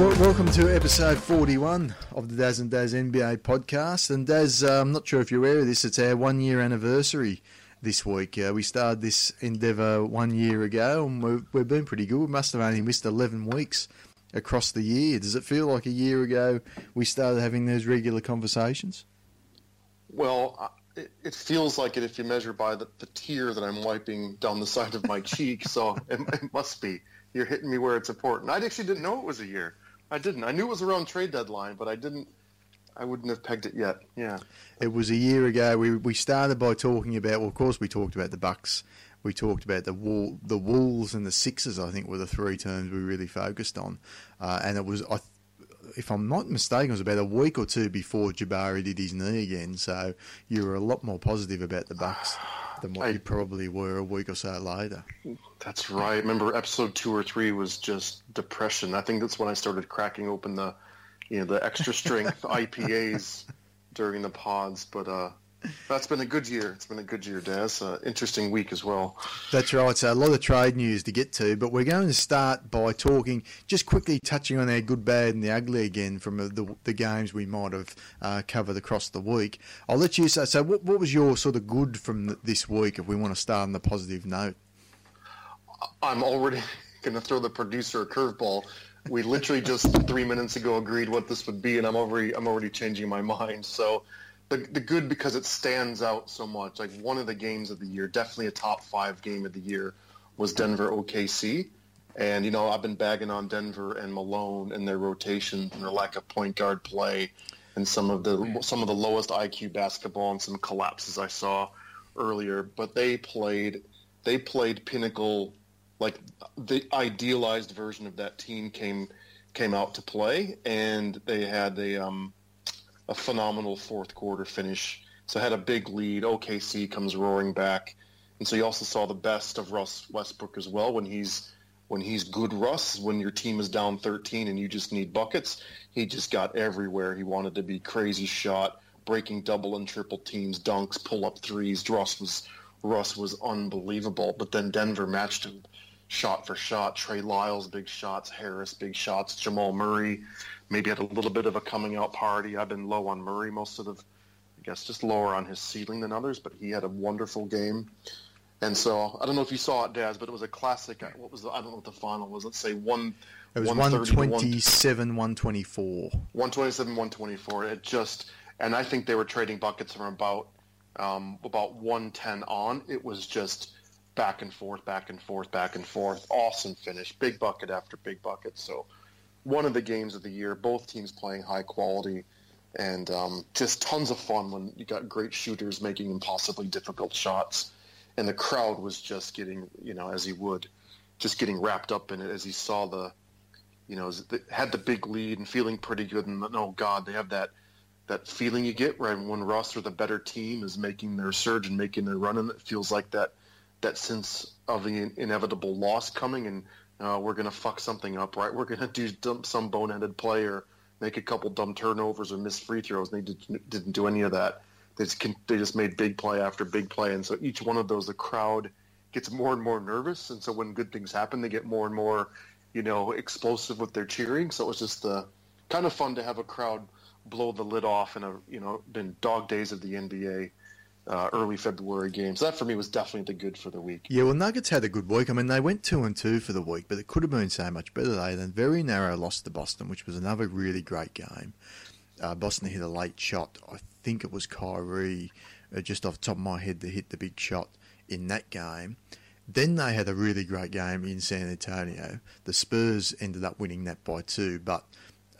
well, welcome to episode 41 of the Daz and Dazz NBA podcast. And Daz, uh, I'm not sure if you're aware of this, it's our one year anniversary this week. Uh, we started this endeavour one year ago and we've, we've been pretty good. We must have only missed 11 weeks across the year. Does it feel like a year ago we started having those regular conversations? Well, it, it feels like it if you measure by the, the tear that I'm wiping down the side of my cheek. So it, it must be. You're hitting me where it's important. I actually didn't know it was a year. I didn't. I knew it was around trade deadline, but I didn't. I wouldn't have pegged it yet. Yeah. It was a year ago. We we started by talking about. Well, of course, we talked about the Bucks. We talked about the wall, the Wolves and the Sixers. I think were the three terms we really focused on, uh, and it was. I, if I'm not mistaken, it was about a week or two before Jabari did his knee again. So you were a lot more positive about the Bucks than what I, you probably were a week or so later. That's right. Remember, episode two or three was just depression. I think that's when I started cracking open the, you know, the extra strength IPAs during the pods. But uh, that's been a good year. It's been a good year, Daz. Uh, interesting week as well. That's right. So a lot of trade news to get to, but we're going to start by talking, just quickly touching on our good, bad, and the ugly again from the, the games we might have uh, covered across the week. I'll let you say. So, what, what was your sort of good from this week? If we want to start on the positive note, I'm already going to throw the producer a curveball. We literally just three minutes ago agreed what this would be, and I'm already I'm already changing my mind. So the, the good because it stands out so much. Like one of the games of the year, definitely a top five game of the year, was Denver OKC. And you know, I've been bagging on Denver and Malone and their rotation and their lack of point guard play, and some of the some of the lowest IQ basketball and some collapses I saw earlier. But they played they played pinnacle, like the idealized version of that team came came out to play, and they had a um, a phenomenal fourth quarter finish. So had a big lead. OKC comes roaring back, and so you also saw the best of Russ Westbrook as well when he's when he's good Russ. When your team is down 13 and you just need buckets, he just got everywhere. He wanted to be crazy shot, breaking double and triple teams, dunks, pull up threes. Russ was Russ was unbelievable. But then Denver matched him shot for shot. Trey Lyles, big shots. Harris, big shots. Jamal Murray, maybe had a little bit of a coming out party. I've been low on Murray most of the, I guess, just lower on his ceiling than others, but he had a wonderful game. And so I don't know if you saw it, Daz, but it was a classic. What was the, I don't know what the final was. Let's say one. It was 127, 124. 127, 124. It just, and I think they were trading buckets from about um, about 110 on. It was just back and forth, back and forth, back and forth. Awesome finish, big bucket after big bucket. So one of the games of the year. Both teams playing high quality, and um, just tons of fun when you got great shooters making impossibly difficult shots, and the crowd was just getting, you know, as he would, just getting wrapped up in it as he saw the, you know, had the big lead and feeling pretty good. And oh God, they have that that feeling you get right when Russ or the better team is making their surge and making their run, and it feels like that that sense of the inevitable loss coming and uh, we're going to fuck something up, right? We're going to do dump some boneheaded play or make a couple dumb turnovers or miss free throws. And they did, didn't do any of that. They just, they just made big play after big play. And so each one of those, the crowd gets more and more nervous. And so when good things happen, they get more and more, you know, explosive with their cheering. So it was just uh, kind of fun to have a crowd blow the lid off in a, you know, been dog days of the NBA uh, early February game. So that for me was definitely the good for the week. Yeah, well, Nuggets had a good week. I mean, they went two and two for the week, but it could have been so much better. They then very narrow loss to Boston, which was another really great game. Uh, Boston hit a late shot. I think it was Kyrie, uh, just off the top of my head, that hit the big shot in that game. Then they had a really great game in San Antonio. The Spurs ended up winning that by two, but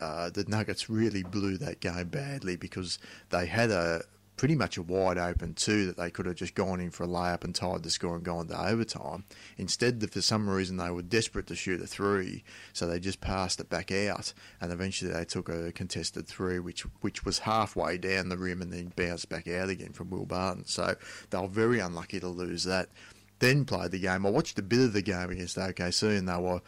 uh, the Nuggets really blew that game badly because they had a pretty much a wide open two that they could have just gone in for a layup and tied the score and gone to overtime. Instead, for some reason, they were desperate to shoot a three, so they just passed it back out, and eventually they took a contested three, which which was halfway down the rim and then bounced back out again from Will Barton. So they were very unlucky to lose that. Then played the game. I watched a bit of the game against OKC, and they were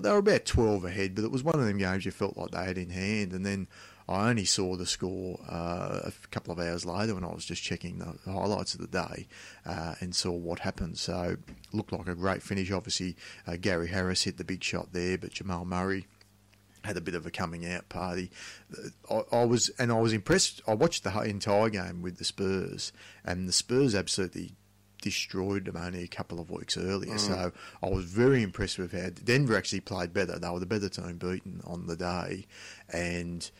they were about 12 ahead, but it was one of them games you felt like they had in hand. And then I only saw the score uh, a couple of hours later when I was just checking the highlights of the day uh, and saw what happened. So looked like a great finish. Obviously, uh, Gary Harris hit the big shot there, but Jamal Murray had a bit of a coming out party. I, I, was and I was impressed. I watched the entire game with the Spurs, and the Spurs absolutely destroyed them only a couple of weeks earlier. Mm. So I was very impressed with how Denver actually played better. They were the better team beaten on the day, and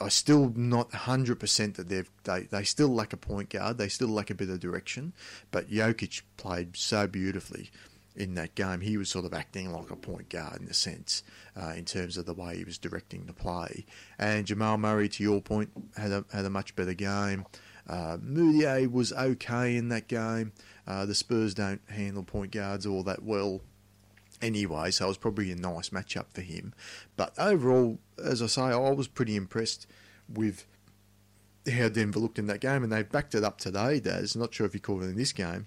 I, still not hundred percent that they've they, they still lack a point guard. They still lack a bit of direction. But Jokic played so beautifully in that game. He was sort of acting like a point guard in a sense, uh, in terms of the way he was directing the play. And Jamal Murray, to your point, had a had a much better game. Uh, Mudiay was okay in that game. Uh, the Spurs don't handle point guards all that well anyway, so it was probably a nice matchup for him. But overall, as I say, I was pretty impressed with how Denver looked in that game, and they backed it up today, Daz. Not sure if you called it in this game,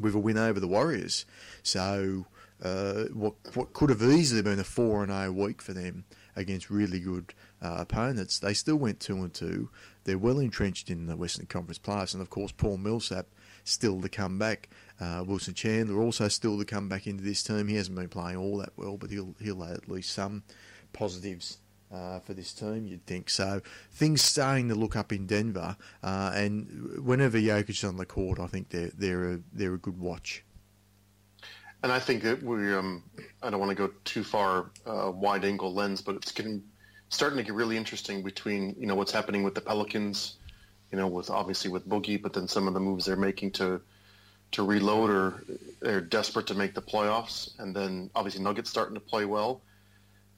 with a win over the Warriors. So, uh, what what could have easily been a four and zero week for them against really good uh, opponents, they still went two and two. They're well entrenched in the Western Conference playoffs, and of course, Paul Millsap still to come back. Uh, Wilson Chandler also still to come back into this team. He hasn't been playing all that well, but he'll he'll have at least some positives uh, for this team, you'd think. So things starting to look up in Denver, uh, and whenever Jokic's on the court, I think they're they're a they're a good watch. And I think that we um, I don't want to go too far uh, wide angle lens, but it's getting starting to get really interesting between you know what's happening with the Pelicans, you know, with obviously with Boogie, but then some of the moves they're making to to reload or they're desperate to make the playoffs, and then obviously Nuggets starting to play well,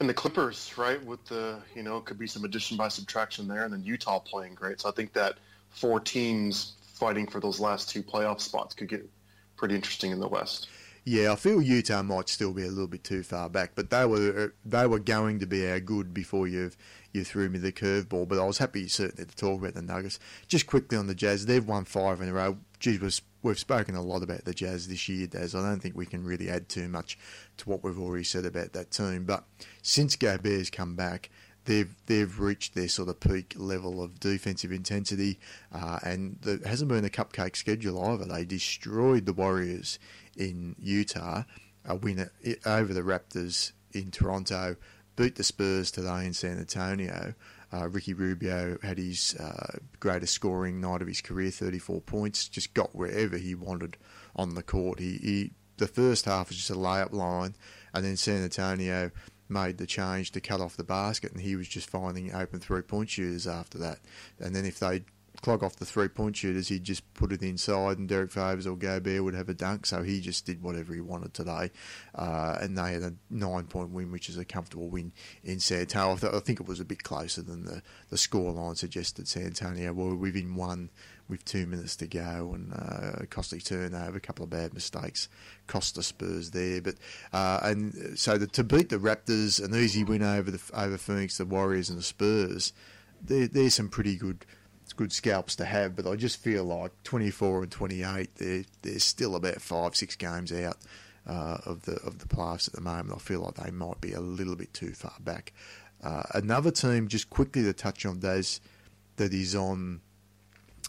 and the Clippers, right, with the you know could be some addition by subtraction there, and then Utah playing great. So I think that four teams fighting for those last two playoff spots could get pretty interesting in the West. Yeah, I feel Utah might still be a little bit too far back, but they were uh, they were going to be our good before you you threw me the curveball. But I was happy certainly to talk about the Nuggets. Just quickly on the Jazz, they've won five in a row. Geez, was we've spoken a lot about the Jazz this year, Daz. I don't think we can really add too much to what we've already said about that team. But since Gobert's come back, they've they've reached their sort of peak level of defensive intensity, uh, and there hasn't been a cupcake schedule either. They destroyed the Warriors in Utah, a win over the Raptors in Toronto, beat the Spurs today in San Antonio. Uh, Ricky Rubio had his uh, greatest scoring night of his career, 34 points. Just got wherever he wanted on the court. He, he the first half was just a layup line, and then San Antonio made the change to cut off the basket, and he was just finding open three point shooters after that. And then if they clog off the three point shooters, he'd just put it inside, and Derrick Favors or Gobert would have a dunk. So he just did whatever he wanted today, uh, and they had a nine point win, which is a comfortable win in San Antonio. I, th- I think it was a bit closer than the the score line suggested. San Antonio were within one with two minutes to go, and uh, costly turnover, a couple of bad mistakes, cost the Spurs there. But uh, and so the, to beat the Raptors, an easy win over the over Phoenix, the Warriors, and the Spurs. There, there's some pretty good good scalps to have, but I just feel like 24 and 28, they're, they're still about five, six games out uh, of the of the playoffs at the moment. I feel like they might be a little bit too far back. Uh, another team, just quickly to touch on Daz, that is on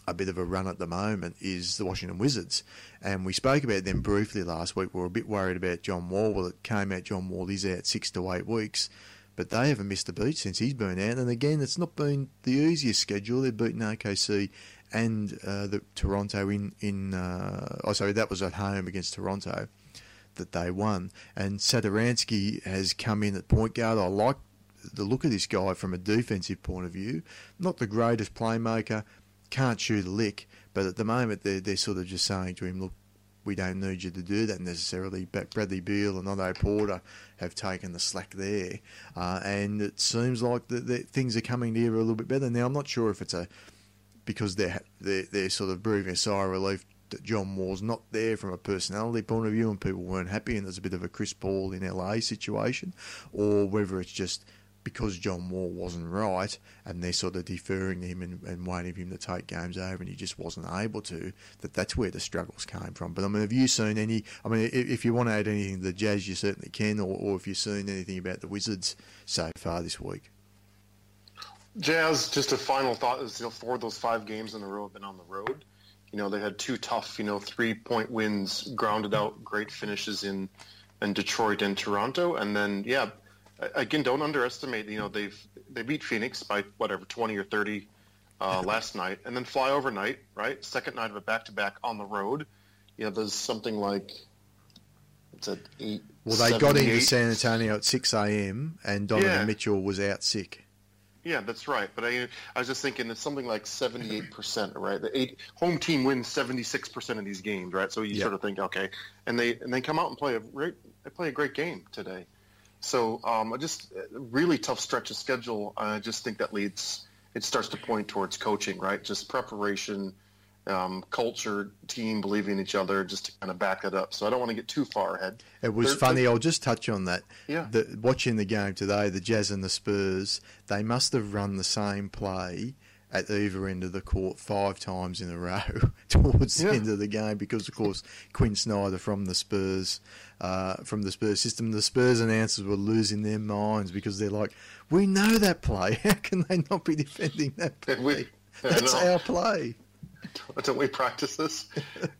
a bit of a run at the moment is the Washington Wizards. And we spoke about them briefly last week. We were a bit worried about John Wall. Well, it came out John Wall is out six to eight weeks but they haven't missed a beat since he's been out. And again, it's not been the easiest schedule. They've beaten OKC and uh, the Toronto in in. Uh, oh, sorry, that was at home against Toronto that they won. And Satoransky has come in at point guard. I like the look of this guy from a defensive point of view. Not the greatest playmaker, can't shoot a lick, but at the moment they're, they're sort of just saying to him, look, we don't need you to do that necessarily. But Bradley Beal and Otto Porter have taken the slack there, uh, and it seems like the, things are coming together a little bit better now. I'm not sure if it's a because they're they're, they're sort of breathing a sigh of relief that John Wall's not there from a personality point of view, and people weren't happy, and there's a bit of a Chris Paul in LA situation, or whether it's just because John Wall wasn't right and they're sort of deferring him and, and waiting for him to take games over and he just wasn't able to, that that's where the struggles came from. But I mean, have you seen any, I mean, if, if you want to add anything to the Jazz, you certainly can, or, or if you've seen anything about the Wizards so far this week? Jazz, just a final thought is, you know, four of those five games in a row have been on the road. You know, they had two tough, you know, three-point wins, grounded out, great finishes in, in Detroit and Toronto. And then, yeah, again, don't underestimate. You know, they've they beat Phoenix by whatever twenty or thirty uh, last night, and then fly overnight. Right, second night of a back to back on the road. You know, there's something like it's at eight. Well, they seven, got into eight. San Antonio at six a.m. and Donovan Yeah. Mitchell was out sick. Yeah, that's right. But I, I was just thinking it's something like 78%, right? The eight home team wins 76% of these games, right? So you Yeah. sort of think, okay, and they and they come out and play a great they play a great game today. So um, I just a really tough stretch of schedule. I just think that leads it starts to point towards coaching, right? Just preparation, um, culture, team believing in each other, just to kind of back it up. So I don't want to get too far ahead. It was They're- funny. I'll just touch on that. Yeah. The, watching the game today, the Jazz and the Spurs, they must have run the same play at either end of the court five times in a row towards the end of the game because, of course, Quin Snyder from the Spurs, uh, from the Spurs system, the Spurs announcers were losing their minds because they're like, "We know that play. How can they not be defending that play? We- That's our play." Don't we practice this?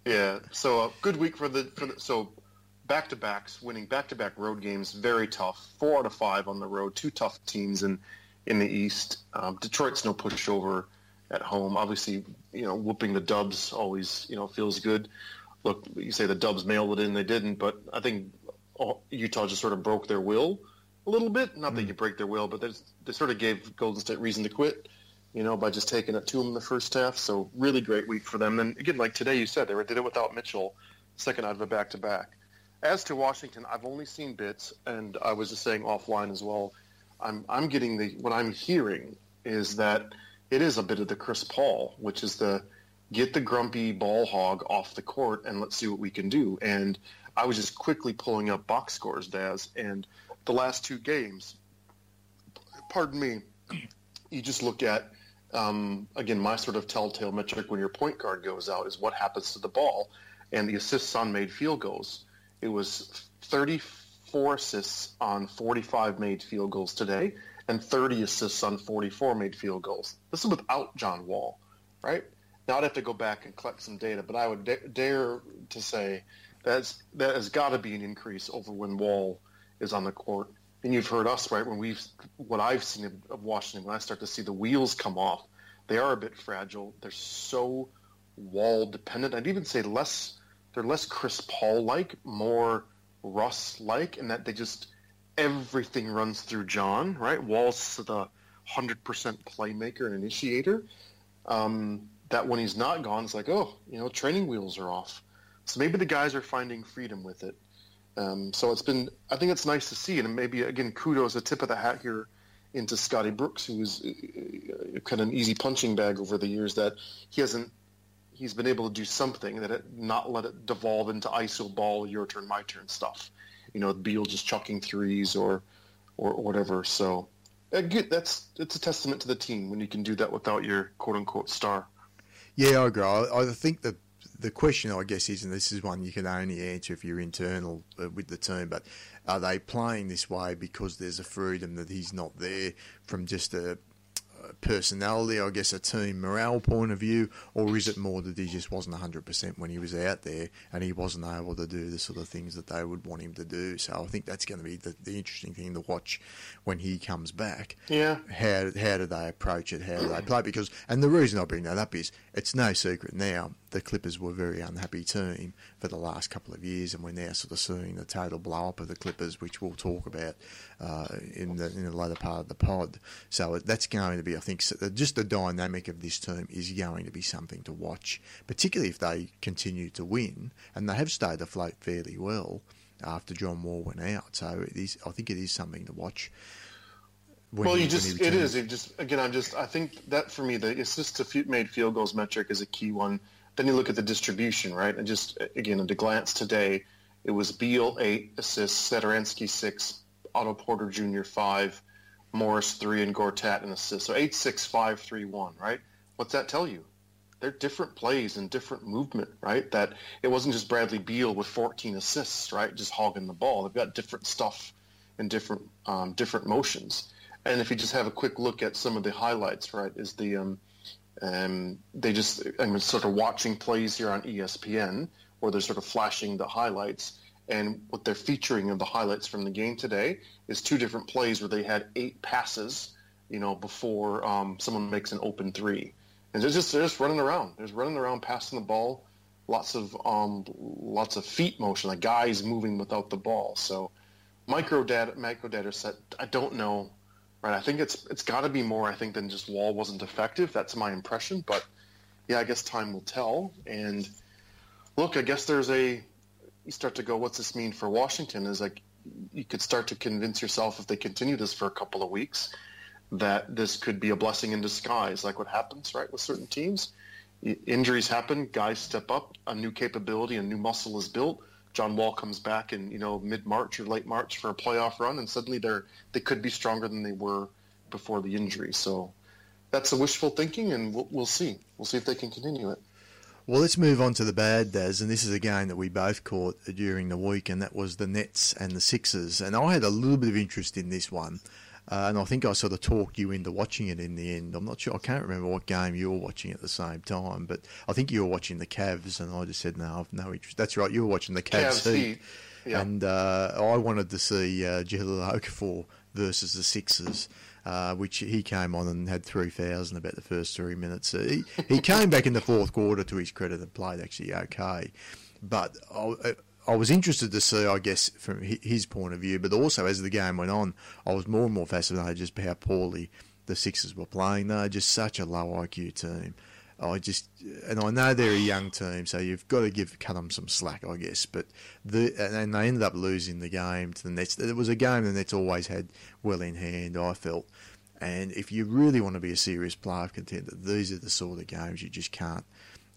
yeah. So a good week for the for the so back to backs, winning back to back road games, very tough. Four out of five on the road, two tough teams in in the East. Um, Detroit's no pushover at home. Obviously, you know, whooping the Dubs always you know feels good. Look, you say the Dubs mailed it in, they didn't, but I think Utah just sort of broke their will a little bit. Not that you break their will, but they, just- they sort of gave Golden State reason to quit you know, by just taking it to them in the first half. So really great week for them. And again, like today you said, they were- did it without Mitchell, second out of a back-to-back. As to Washington, I've only seen bits, and I was just saying offline as well. I'm I'm getting the what I'm hearing is that it is a bit of the Chris Paul, which is the get the grumpy ball hog off the court and let's see what we can do. And I was just quickly pulling up box scores, Daz, and the last two games. Pardon me. You just look at um, again, my sort of telltale metric when your point guard goes out is what happens to the ball, and the assists on made field goals. It was 34 assists on 45 made field goals today, and 30 assists on 44 made field goals. This is without John Wall, right? Now I'd have to go back and collect some data, but I would da- dare to say that's that has got to be an increase over when Wall is on the court. And you've heard us, right? When we've what I've seen of Washington, when I start to see the wheels come off, they are a bit fragile. They're so wall dependent. I'd even say less. They're less Chris Paul like, more Russ like, in that they just everything runs through John. Right? Wall's the hundred percent playmaker and initiator. Um, that when he's not gone, it's like, oh, you know, training wheels are off. So maybe the guys are finding freedom with it. Um, so it's been, I think it's nice to see, and maybe again, kudos, a tip of the hat here into Scotty Brooks, who was uh, kind of an easy punching bag over the years. That he hasn't, he's been able to do something that it, not let it devolve into ISO ball, your turn, my turn stuff. You know, Beal just chucking threes or, or whatever. So, uh, good, that's it's a testament to the team when you can do that without your quote unquote star. Yeah, I agree. I, I think the the question, I guess, is, and this is one you can only answer if you're internal uh, with the team, but are they playing this way because there's a freedom that he's not there from just a personality, I guess, a team morale point of view, or is it more that he just wasn't 100% when he was out there and he wasn't able to do the sort of things that they would want him to do? So I think that's going to be the, the interesting thing to watch when he comes back Yeah. how how do they approach it? How do they play? Because and the reason I bring that up is it's no secret now the Clippers were a very unhappy team for the last couple of years, and we're now sort of seeing the total blow up of the Clippers, which we'll talk about uh, in the in the later part of the pod. So that's going to be, I think, just the dynamic of this team is going to be something to watch, particularly if they continue to win, and they have stayed afloat fairly well after John Wall went out. So it is, I think, it is something to watch. when well, you just it is. it returns. is. It just again, I'm just I think that for me the assist to made field goals metric is a key one. Then you look at the distribution, right? And just again, at a glance today, it was Beal eight assists, Satoransky six, Otto Porter Jr. five, Morris three, and Gortat an assist. So eight, six, five, three, one. Right? What's that tell you? They're different plays and different movement, right? That it wasn't just Bradley Beal with 14 assists, right? Just hogging the ball. They've got different stuff and different um, different motions. And if you just have a quick look at some of the highlights, right, is the um, um, they just I'm sort of watching plays here on ESPN where they're sort of flashing the highlights, And what they're featuring of the highlights from the game today is two different plays where they had eight passes, you know, before um, someone makes an open three. And they're just they're just running around. They're running around, passing the ball. Lots of um, lots of feet motion. The guy's moving without the ball. So micro data, micro data set. I don't know, right? I think it's it's got to be more. I think than just Wall wasn't effective. That's my impression. But yeah, I guess time will tell. And look, I guess there's a you start to go, what's this mean for Washington? Is like you could start to convince yourself if they continue this for a couple of weeks that this could be a blessing in disguise, like what happens right with certain teams. Injuries happen, guys step up, a new capability, a new muscle is built. John Wall comes back in you know mid March or late March for a playoff run, and suddenly they're they could be stronger than they were before the injury. So that's a wishful thinking, and we'll, we'll see. We'll see if they can continue it. Well, let's move on to the bad, Daz, and this is a game that we both caught during the week, and that was the Nets and the Sixers. And I had a little bit of interest in this one, uh, and I think I sort of talked you into watching it in the end. I'm not sure, I can't remember what game you were watching at the same time, but I think you were watching the Cavs, and I just said, no, I've no interest. That's right, you were watching the Cavs, Cavs Heat. Yeah. And uh, I wanted to see uh, Jahlil Okafor versus the Sixers uh, which he came on and had 3,000 about the first three minutes. He, he came back in the fourth quarter to his credit and played actually okay. But I, I was interested to see, I guess, from his point of view, but also as the game went on, I was more and more fascinated just how poorly the Sixers were playing. They're just such a low IQ team. I just and I know they're a young team, so you've got to give cut them some slack, I guess. But the and they ended up losing the game to the Nets. It was a game the Nets always had well in hand. I felt, and if you really want to be a serious playoff contender, these are the sort of games you just can't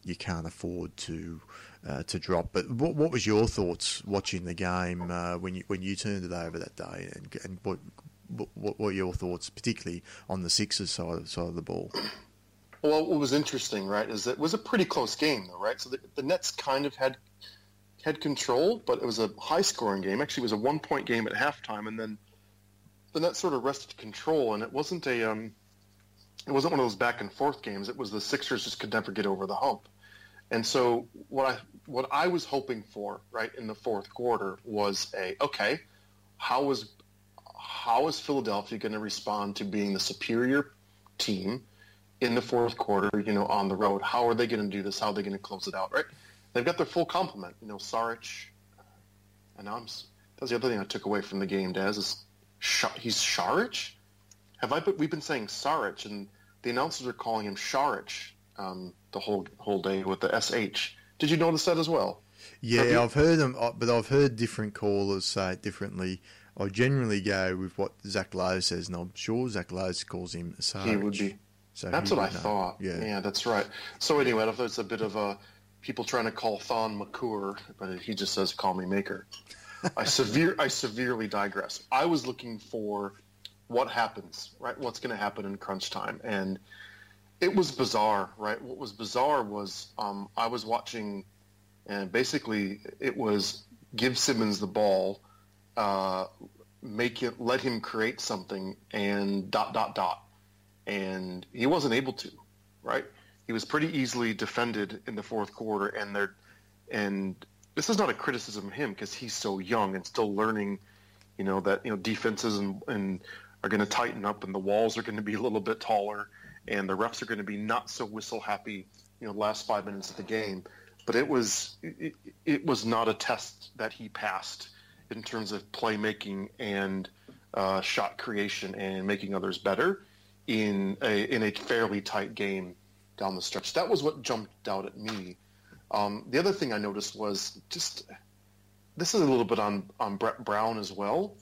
you can't afford to uh, to drop. But what, what was your thoughts watching the game uh, when you when you turned it over that day, and, and what, what what were your thoughts, particularly on the Sixers side side of the ball? Well, what was interesting, right, is that it was a pretty close game, though, right? So the, the Nets kind of had had control, but it was a high-scoring game. Actually, it was a one-point game at halftime, and then the Nets sort of wrested control, and it wasn't a um, it wasn't one of those back and forth games. It was the Sixers just could never get over the hump. And so what I what I was hoping for, right, in the fourth quarter was a okay, how was how is Philadelphia going to respond to being the superior team? in the fourth quarter, you know, on the road. How are they going to do this? How are they going to close it out, right? They've got their full complement. You know, Saric, and I'm, that's the other thing I took away from the game, Daz, is he's Saric? Have I, we've been saying Saric, and the announcers are calling him Sharic um, the whole whole day with the SH. Did you notice that as well? Yeah, I've heard them, uh, but I've heard different callers say it differently. I generally go with what Zach Lowe says, and I'm sure Zach Lowe calls him Saric. He would be. So that's what I know. thought. Yeah. yeah, that's right. So anyway, if there's a bit of a people trying to call Thon McCour, but he just says call me Maker. I severe I severely digress. I was looking for what happens, right? What's going to happen in crunch time, and it was bizarre, right? What was bizarre was um, I was watching, and basically it was give Simmons the ball, uh, make it, let him create something, and dot dot dot and he wasn't able to, right? He was pretty easily defended in the fourth quarter, and there, and this is not a criticism of him because he's so young and still learning, you know, that you know defenses and, and are going to tighten up, and the walls are going to be a little bit taller, and the refs are going to be not so whistle happy, you know, last five minutes of the game. But it was it, it was not a test that he passed in terms of playmaking and uh, shot creation and making others better in a in a fairly tight game down the stretch. That was what jumped out at me. Um, the other thing I noticed was just this is a little bit on on Brett Brown as well.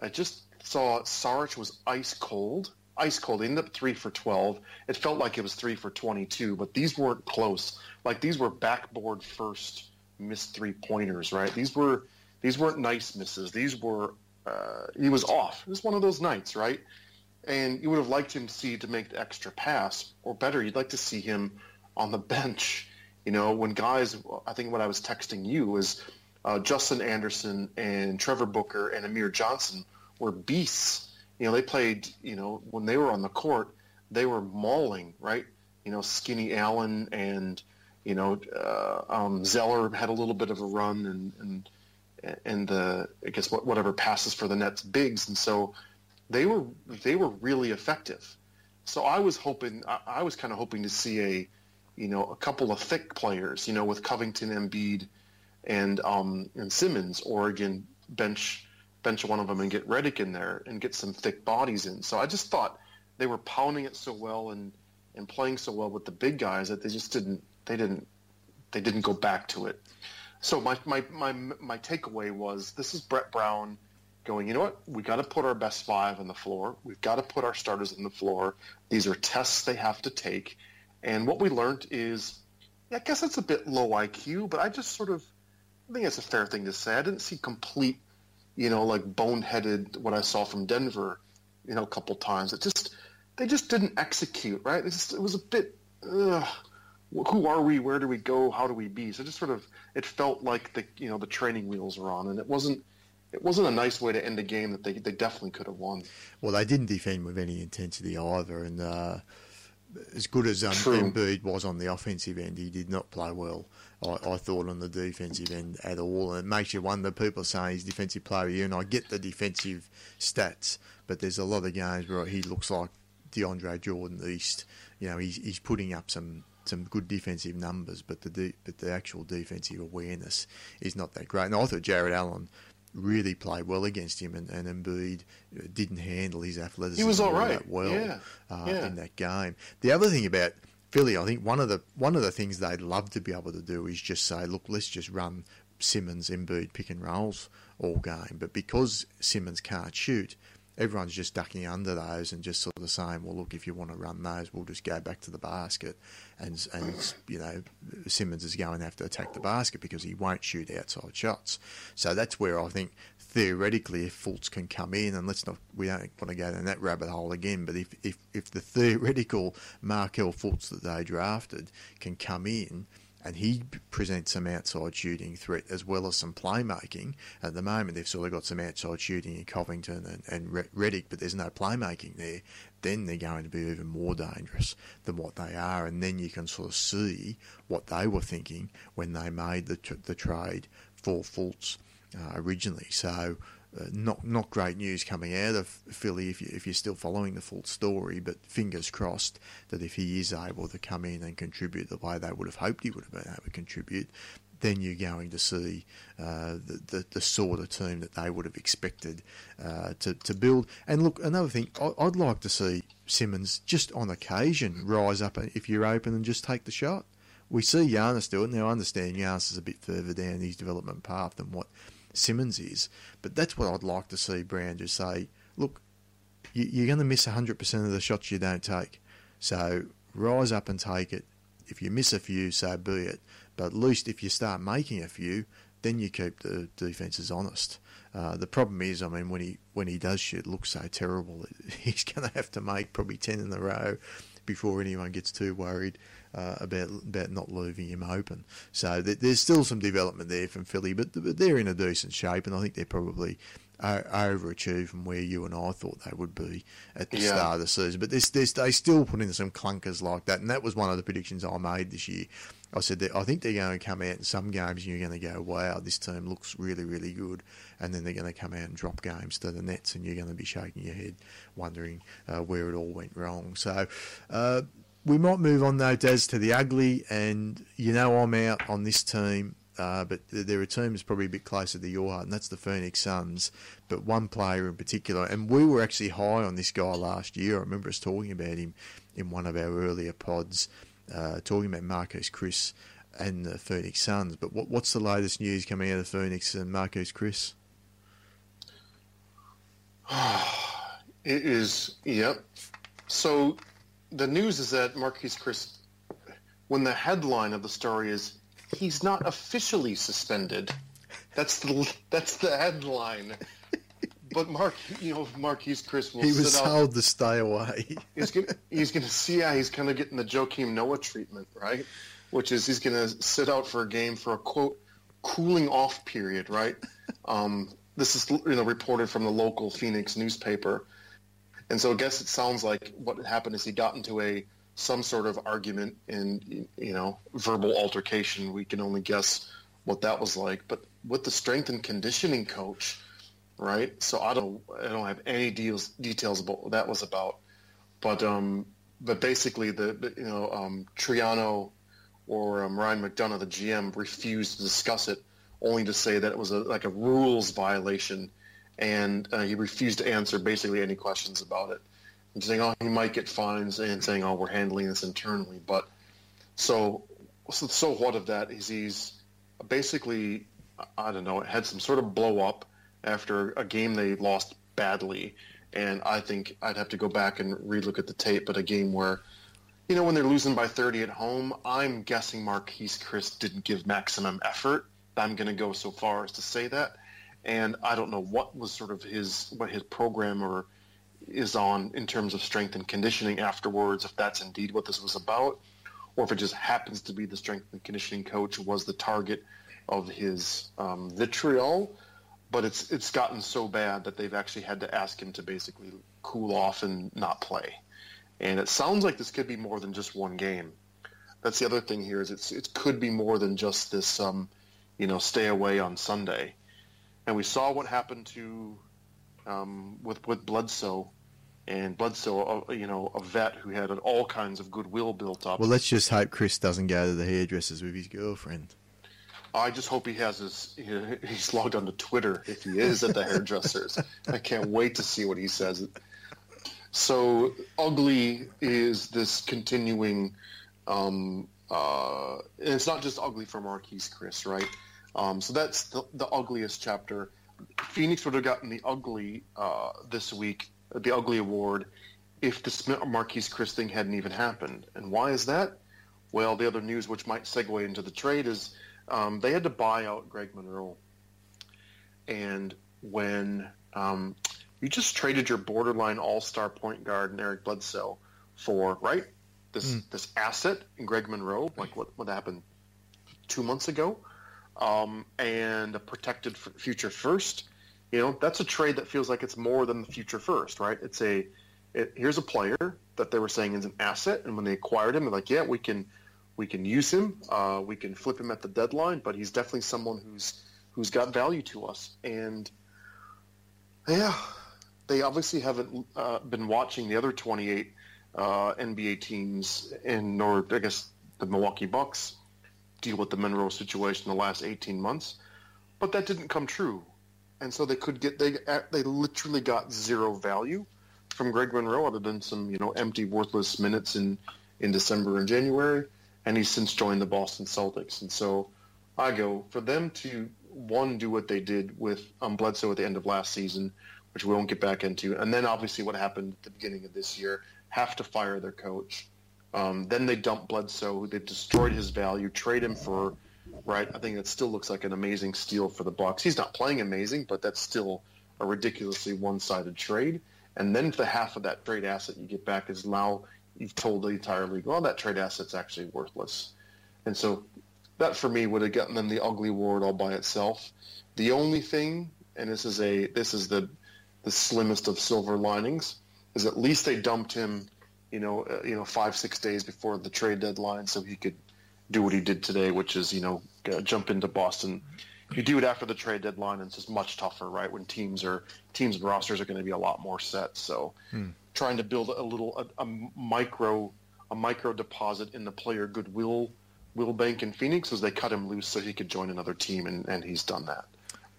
I just saw Saric was ice cold, ice cold. He ended up three for twelve. It felt like it was three for twenty-two, but these weren't close. Like these were backboard first missed three pointers, right? These were these weren't nice misses. These were uh, he was off. It was one of those nights, right? and you would have liked him to see to make the extra pass, or better, you'd like to see him on the bench. You know, when guys, I think what I was texting you is uh, Justin Anderson and Trevor Booker and Amir Johnson were beasts. You know, they played. You know, when they were on the court, they were mauling, right? You know, Skinny Allen and you know uh, um, Zeller had a little bit of a run, and and and the I guess whatever passes for the Nets bigs, and so they were they were really effective. So I was hoping I, was kind of hoping to see a you know a couple of thick players, you know, with Covington, Embiid, and um, and Simmons, Oregon bench bench one of them and get Redick in there and get some thick bodies in. So I just thought they were pounding it so well and and playing so well with the big guys that they just didn't they didn't they didn't go back to it. So my my my my takeaway was this is Brett Brown going, you know what? We got to put our best five on the floor. We've got to put our starters on the floor. These are tests they have to take. And what we learned is, I guess it's a bit low IQ, but I just sort of I think it's a fair thing to say. I didn't see complete, you know, like boneheaded what I saw from Denver, you know, a couple times. It just they just didn't execute right. It just it was a bit. Ugh, who are we? Where do we go? How do we be? So just sort of it felt like the you know the training wheels were on, and it wasn't it wasn't a nice way to end a game that they they definitely could have won. Well, they didn't defend with any intensity either, and uh, as good as um, Embiid was on the offensive end, he did not play well. I, I, thought on the defensive end at all, and it makes you wonder. People saying he's defensive player of the year, and I get the defensive stats, but there's a lot of games where he looks like DeAndre Jordan East. You know, he's he's putting up some some good defensive numbers, but the de- but the actual defensive awareness is not that great. And I thought Jarrett Allen really played well against him, and, and Embiid didn't handle his athleticism he was all right. that well yeah. Uh, yeah. in that game. The other thing about Philly, I think one of the one of the things they'd love to be able to do is just say, look, let's just run Simmons, Embiid pick and rolls all game. But because Simmons can't shoot, everyone's just ducking under those and just sort of saying, well, look, if you want to run those, we'll just go back to the basket. And, and you know, Simmons is going to have to attack the basket because he won't shoot outside shots. So that's where I think theoretically, if Fultz can come in, and let's not, we don't want to go down that rabbit hole again, but if, if, if the theoretical Markelle Fultz that they drafted can come in and he presents some outside shooting threat as well as some playmaking. At the moment, they've sort of got some outside shooting in Covington and, and Redick, but there's no playmaking there. Then they're going to be even more dangerous than what they are, and then you can sort of see what they were thinking when they made the the trade for Fultz uh, originally. So uh, not not great news coming out of Philly if, you, if you're still following the full story, but fingers crossed that if he is able to come in and contribute the way they would have hoped he would have been able to contribute, then you're going to see uh, the, the, the sort of team that they would have expected uh, to to build. And look, another thing, I, would like to see Simmons just on occasion rise up if you're open and just take the shot. We see Giannis do it now. I understand Giannis is a bit further down his development path than what Simmons is. But that's what I'd like to see Brown just say, look, you're going to miss 100% of the shots you don't take. So rise up and take it. If you miss a few, so be it. But at least if you start making a few, then you keep the defences honest. Uh, the problem is, I mean, when he when he does shoot, it looks so terrible. He's going to have to make probably ten in a row before anyone gets too worried uh, about about not leaving him open. So th- there's still some development there from Philly, but, but they're in a decent shape, and I think they're probably uh, overachieved from where you and I thought they would be at the yeah. start of the season. But there's, there's, they still put in some clunkers like that, and that was one of the predictions I made this year. I said that I think they're going to come out in some games and you're going to go, wow, this team looks really, really good. And then they're going to come out and drop games to the Nets and you're going to be shaking your head wondering uh, where it all went wrong. So uh, we might move on though, Des, to the ugly, and you know I'm out on this team. Uh, but there are teams probably a bit closer to your heart, and that's the Phoenix Suns. But one player in particular, and we were actually high on this guy last year. I remember us talking about him in one of our earlier pods, uh, talking about Marquese Chriss and the Phoenix Suns. But what, what's the latest news coming out of Phoenix and Marquese Chriss? it is, yep. So the news is that Marquese Chriss, when the headline of the story is he's not officially suspended, that's the that's the headline. But Mark, you know, Marquese Chriss will. He was sit told out. to stay away. he's gonna he's gonna see how he's kind of getting the Joakim Noah treatment, right? Which is he's gonna sit out for a game for a quote cooling off period, right? Um, this is you know reported from the local Phoenix newspaper. And so I guess it sounds like what happened is he got into a some sort of argument and you know verbal altercation. We can only guess what that was like. But with the strength and conditioning coach, right? So I don't I don't have any deals details about what that was about. But um, but basically the, you know um, Triano or um, Ryan McDonough, the GM, refused to discuss it, only to say that it was a, like a rules violation, and uh, he refused to answer basically any questions about it, and saying, "Oh, he might get fines," and saying, "Oh, we're handling this internally." But so, so, so what of that? Is he's basically, I don't know, it had some sort of blow up after a game they lost badly, and I think I'd have to go back and relook at the tape, but a game where you know, when they're losing by 30 at home, I'm guessing Marquese Chriss didn't give maximum effort. I'm going to go so far as to say that. And I don't know what was sort of his, what his program or is on in terms of strength and conditioning afterwards, if that's indeed what this was about, or if it just happens to be the strength and conditioning coach was the target of his um, vitriol. But it's, it's gotten so bad that they've actually had to ask him to basically cool off and not play. And it sounds like this could be more than just one game. That's the other thing here is it's it could be more than just this, um, you know, stay away on Sunday. And we saw what happened to um, with with Bledsoe, and Bledsoe, uh, you know, a vet who had all kinds of goodwill built up. Well, let's just hope Chriss doesn't go to the hairdressers with his girlfriend. I just hope he has his he's logged onto Twitter if he is at the hairdressers. I can't wait to see what he says. So ugly is this continuing. Um, uh, it's not just ugly for Marquese Chriss, right? Um, so that's the, the, ugliest chapter. Phoenix would have gotten the ugly uh, this week, the ugly award, if the Marquese Chriss thing hadn't even happened. And why is that? Well, the other news, which might segue into the trade, is um, they had to buy out Greg Monroe. And when um, you just traded your borderline all-star point guard and Eric Bledsoe for right this mm. this asset in Greg Monroe, like what what happened two months ago, um, and a protected future first. You know, that's a trade that feels like it's more than the future first, right? It's a it, here's a player that they were saying is an asset, and when they acquired him, they're like, yeah, we can we can use him, uh, we can flip him at the deadline, but he's definitely someone who's who's got value to us, and yeah, they obviously haven't uh, been watching the other 28 uh, NBA teams, and nor I guess the Milwaukee Bucks deal with the Monroe situation the last 18 months, but that didn't come true, and so they could get they they literally got zero value from Greg Monroe other than some you know empty worthless minutes in in December and January, and he's since joined the Boston Celtics, and so I go for them to one do what they did with um, Bledsoe at the end of last season which we won't get back into. And then obviously what happened at the beginning of this year, have to fire their coach. Um, then they dump Bledsoe. They've destroyed his value, trade him for, right? I think that still looks like an amazing steal for the Bucks. He's not playing amazing, but that's still a ridiculously one-sided trade. And then the half of that trade asset you get back is now you've told the entire league, well, that trade asset's actually worthless. And so that for me would have gotten them the ugly award all by itself. The only thing, and this is a this is the the slimmest of silver linings is at least they dumped him, you know, uh, you know, five six days before the trade deadline, so he could do what he did today, which is you know uh, jump into Boston. You do it after the trade deadline, and it's just much tougher, right? When teams are teams and rosters are going to be a lot more set. So, hmm. Trying to build a little a, a, micro a micro deposit in the player goodwill will bank in Phoenix as they cut him loose so he could join another team, and, and he's done that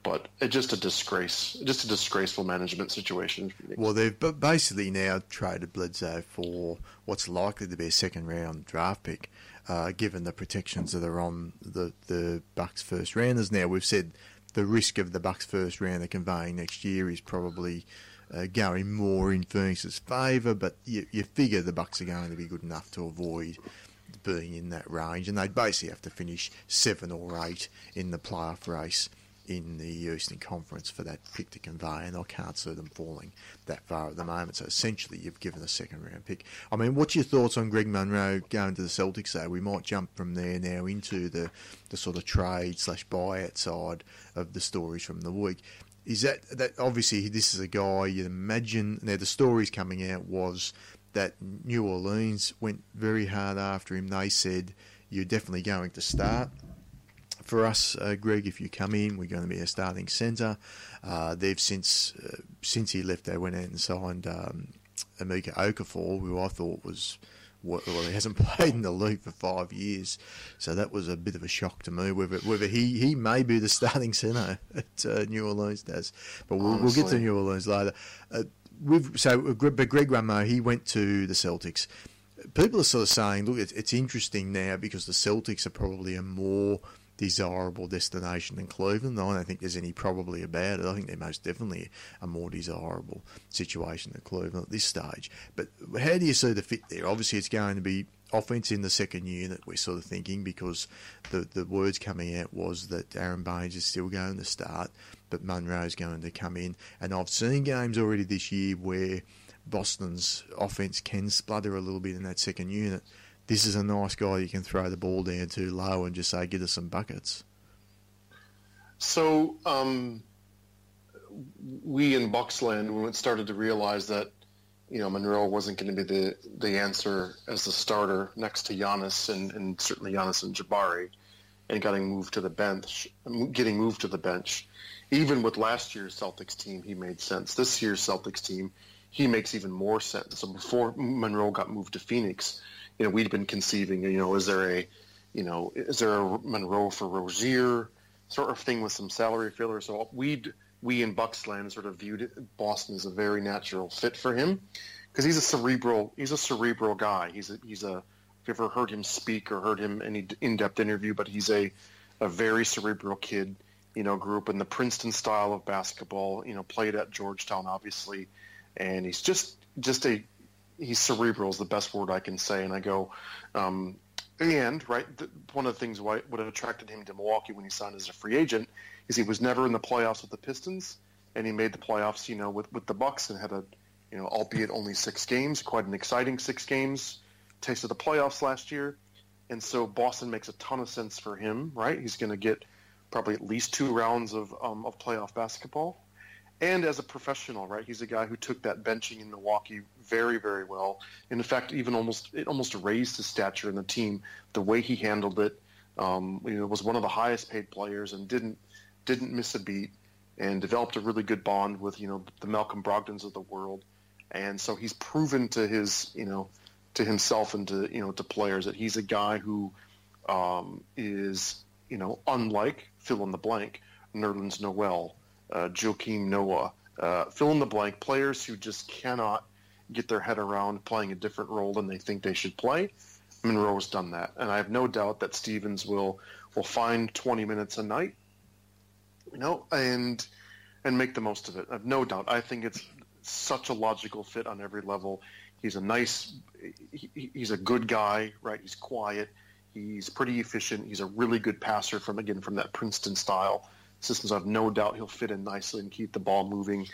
but it's just a disgrace, just a disgraceful management situation. Well, they've basically now traded Bledsoe for what's likely to be a second round draft pick, uh, given the protections that are on the the Bucks first rounders. Now we've said the risk of the Bucks first rounder conveying next year is probably. Uh, going more in Phoenix's favour, but you, you figure the Bucks are going to be good enough to avoid being in that range, and they'd basically have to finish seven or eight in the playoff race in the Eastern Conference for that pick to convey, and I can't see them falling that far at the moment. So essentially, you've given a second round pick. I mean, what's your thoughts on Greg Monroe going to the Celtics? Though we might jump from there now into the the sort of trade slash buyout side of the stories from the week. Is that that obviously this is a guy you'd imagine? Now the stories coming out was that New Orleans went very hard after him. They said you're definitely going to start for us, uh, Greg. If you come in, we're going to be a starting centre. Uh, they've since uh, since he left, they went out and signed um, Emeka Okafor, who I thought was well, he hasn't played in the league for five years, so that was a bit of a shock to me. Whether whether he, he may be the starting centre at uh, New Orleans does, but we'll, we'll, get to New Orleans later. Uh, we've so uh, but Greg Monroe he went to the Celtics. People are sort of saying, look, it's, it's interesting now because the Celtics are probably a more desirable destination than Cleveland. I don't think there's any probably about it. I think they're most definitely a more desirable situation than Cleveland at this stage. But how do you see the fit there? Obviously, it's going to be offense in the second unit. We're sort of thinking because the the words coming out was that Aron Baynes is still going to start, but Monroe's going to come in. And I've seen games already this year where Boston's offense can splutter a little bit in that second unit this is a nice guy you can throw the ball down to low and just say, get us some buckets. So um, we in Bucksland, when it started to realize that, you know, Monroe wasn't going to be the, the answer as the starter next to Giannis and, and certainly Giannis and Jabari and getting moved to the bench, getting moved to the bench. Even with last year's Celtics team, he made sense. This year's Celtics team, he makes even more sense. So before Monroe got moved to Phoenix, you know, we'd been conceiving, you know, is there a, you know, is there a Monroe for Rozier sort of thing with some salary filler? So we'd, we in Bucksland sort of viewed Boston as a very natural fit for him because he's a cerebral, he's a cerebral guy. He's a, he's a, if you ever heard him speak or heard him any in-depth interview, but he's a, a very cerebral kid, you know, grew up in the Princeton style of basketball, you know, played at Georgetown, obviously. And he's just, just a he's cerebral is the best word I can say. And I go, um, and right, the, one of the things would have attracted him to Milwaukee when he signed as a free agent is he was never in the playoffs with the Pistons, and he made the playoffs, you know, with with the Bucks and had a, you know, albeit only six games, quite an exciting six games, taste of the playoffs last year, and so Boston makes a ton of sense for him, right? He's going to get probably at least two rounds of um, of playoff basketball and as a professional, right? He's a guy who took that benching in Milwaukee very, very well. And in fact, even almost it almost raised his stature in the team. The way he handled it, um, you know, was one of the highest paid players and didn't didn't miss a beat and developed a really good bond with you know the Malcolm Brogdons of the world. And so he's proven to his you know to himself and to you know to players that he's a guy who um, is you know unlike fill in the blank Nerlens Noel uh, Joakim Noah, uh, fill in the blank players who just cannot get their head around playing a different role than they think they should play. Monroe's done that, and I have no doubt that Stevens will will find 20 minutes a night, you know, and and make the most of it. I have no doubt. I think it's such a logical fit on every level. He's a nice, he, he's a good guy, right? He's quiet. He's pretty efficient. He's a really good passer from again from that Princeton style systems. I have no doubt he'll fit in nicely and keep the ball moving.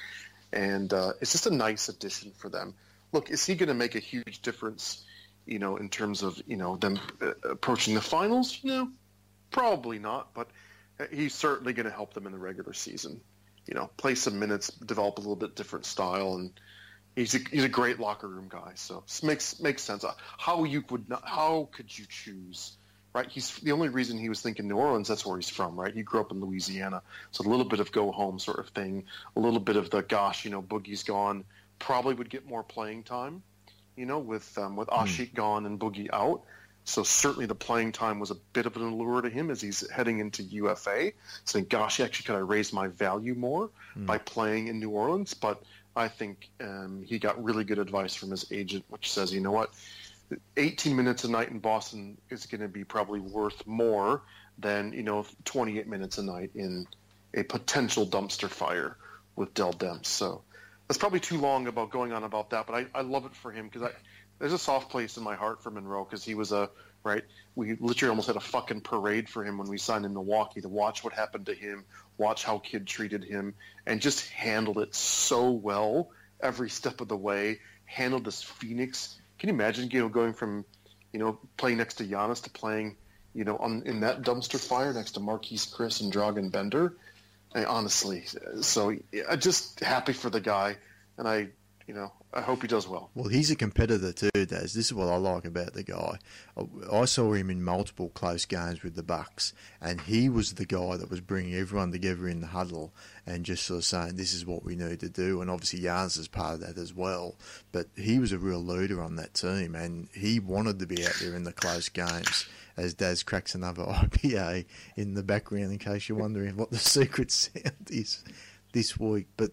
And uh, it's just a nice addition for them. Look, is he going to make a huge difference, you know, in terms of, you know, them uh, approaching the finals? No, probably not. But he's certainly going to help them in the regular season. You know, play some minutes, develop a little bit different style, and he's a, he's a great locker room guy. So it makes makes sense. How you would not, how could you choose right? He's the only reason he was thinking New Orleans. That's where he's from, right? He grew up in Louisiana, so a little bit of go home sort of thing, a little bit of the gosh, you know, Boogie's gone. Probably would get more playing time, you know, with um, with hmm. Asik mm. gone and Boogie out. So certainly the playing time was a bit of an allure to him as he's heading into UFA, saying, "Gosh, actually, could I raise my value more mm. by playing in New Orleans?" But I think um, he got really good advice from his agent, which says, "You know what? 18 minutes a night in Boston is going to be probably worth more than you know 28 minutes a night in a potential dumpster fire with Dell Demps. So that's probably too long about going on about that, but I, I love it for him because there's a soft place in my heart for Monroe because he was a right. We literally almost had a fucking parade for him when we signed in Milwaukee to watch what happened to him, watch how Kidd treated him, and just handled it so well every step of the way. Handled this Phoenix can you imagine, you know, going from, you know, playing next to Giannis to playing, you know, on in that dumpster fire next to Marquese Chriss and Dragan Bender? I, honestly, so I just happy for the guy, and I, you know, I hope he does well. Well, he's a competitor too, Daz. This is what I like about the guy. I saw him in multiple close games with the Bucks, and he was the guy that was bringing everyone together in the huddle and just sort of saying, "This is what we need to do." And obviously, Yarns is part of that as well. But he was a real leader on that team, and he wanted to be out there in the close games. As Daz cracks another IPA in the background, in case you're wondering what the secret sound is this week, but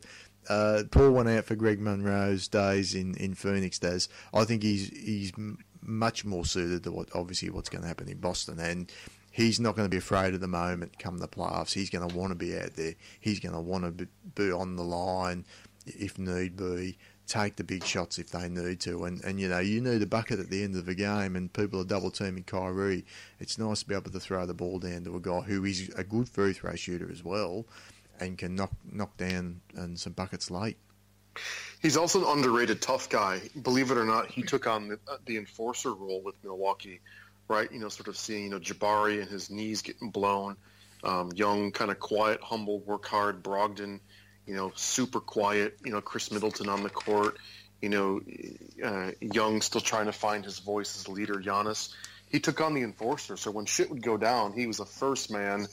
uh, poor one out for Greg Monroe's days in, in Phoenix. Does I think he's he's much more suited to what obviously what's going to happen in Boston, and he's not going to be afraid of the moment come the playoffs. He's going to want to be out there. He's going to want to be on the line if need be. Take the big shots if they need to, and and you know you need a bucket at the end of the game, and people are double teaming Kyrie. It's nice to be able to throw the ball down to a guy who is a good free throw shooter as well, and can knock knock down and some buckets late. He's also an underrated tough guy. Believe it or not, he took on the, uh, the enforcer role with Milwaukee, right? You know, sort of seeing you know Jabari and his knees getting blown. Um, young, kind of quiet, humble, work hard. Brogdon, you know, super quiet. You know, Khris Middleton on the court. You know, uh, Young still trying to find his voice as leader. Giannis, he took on the enforcer. So when shit would go down, he was the first man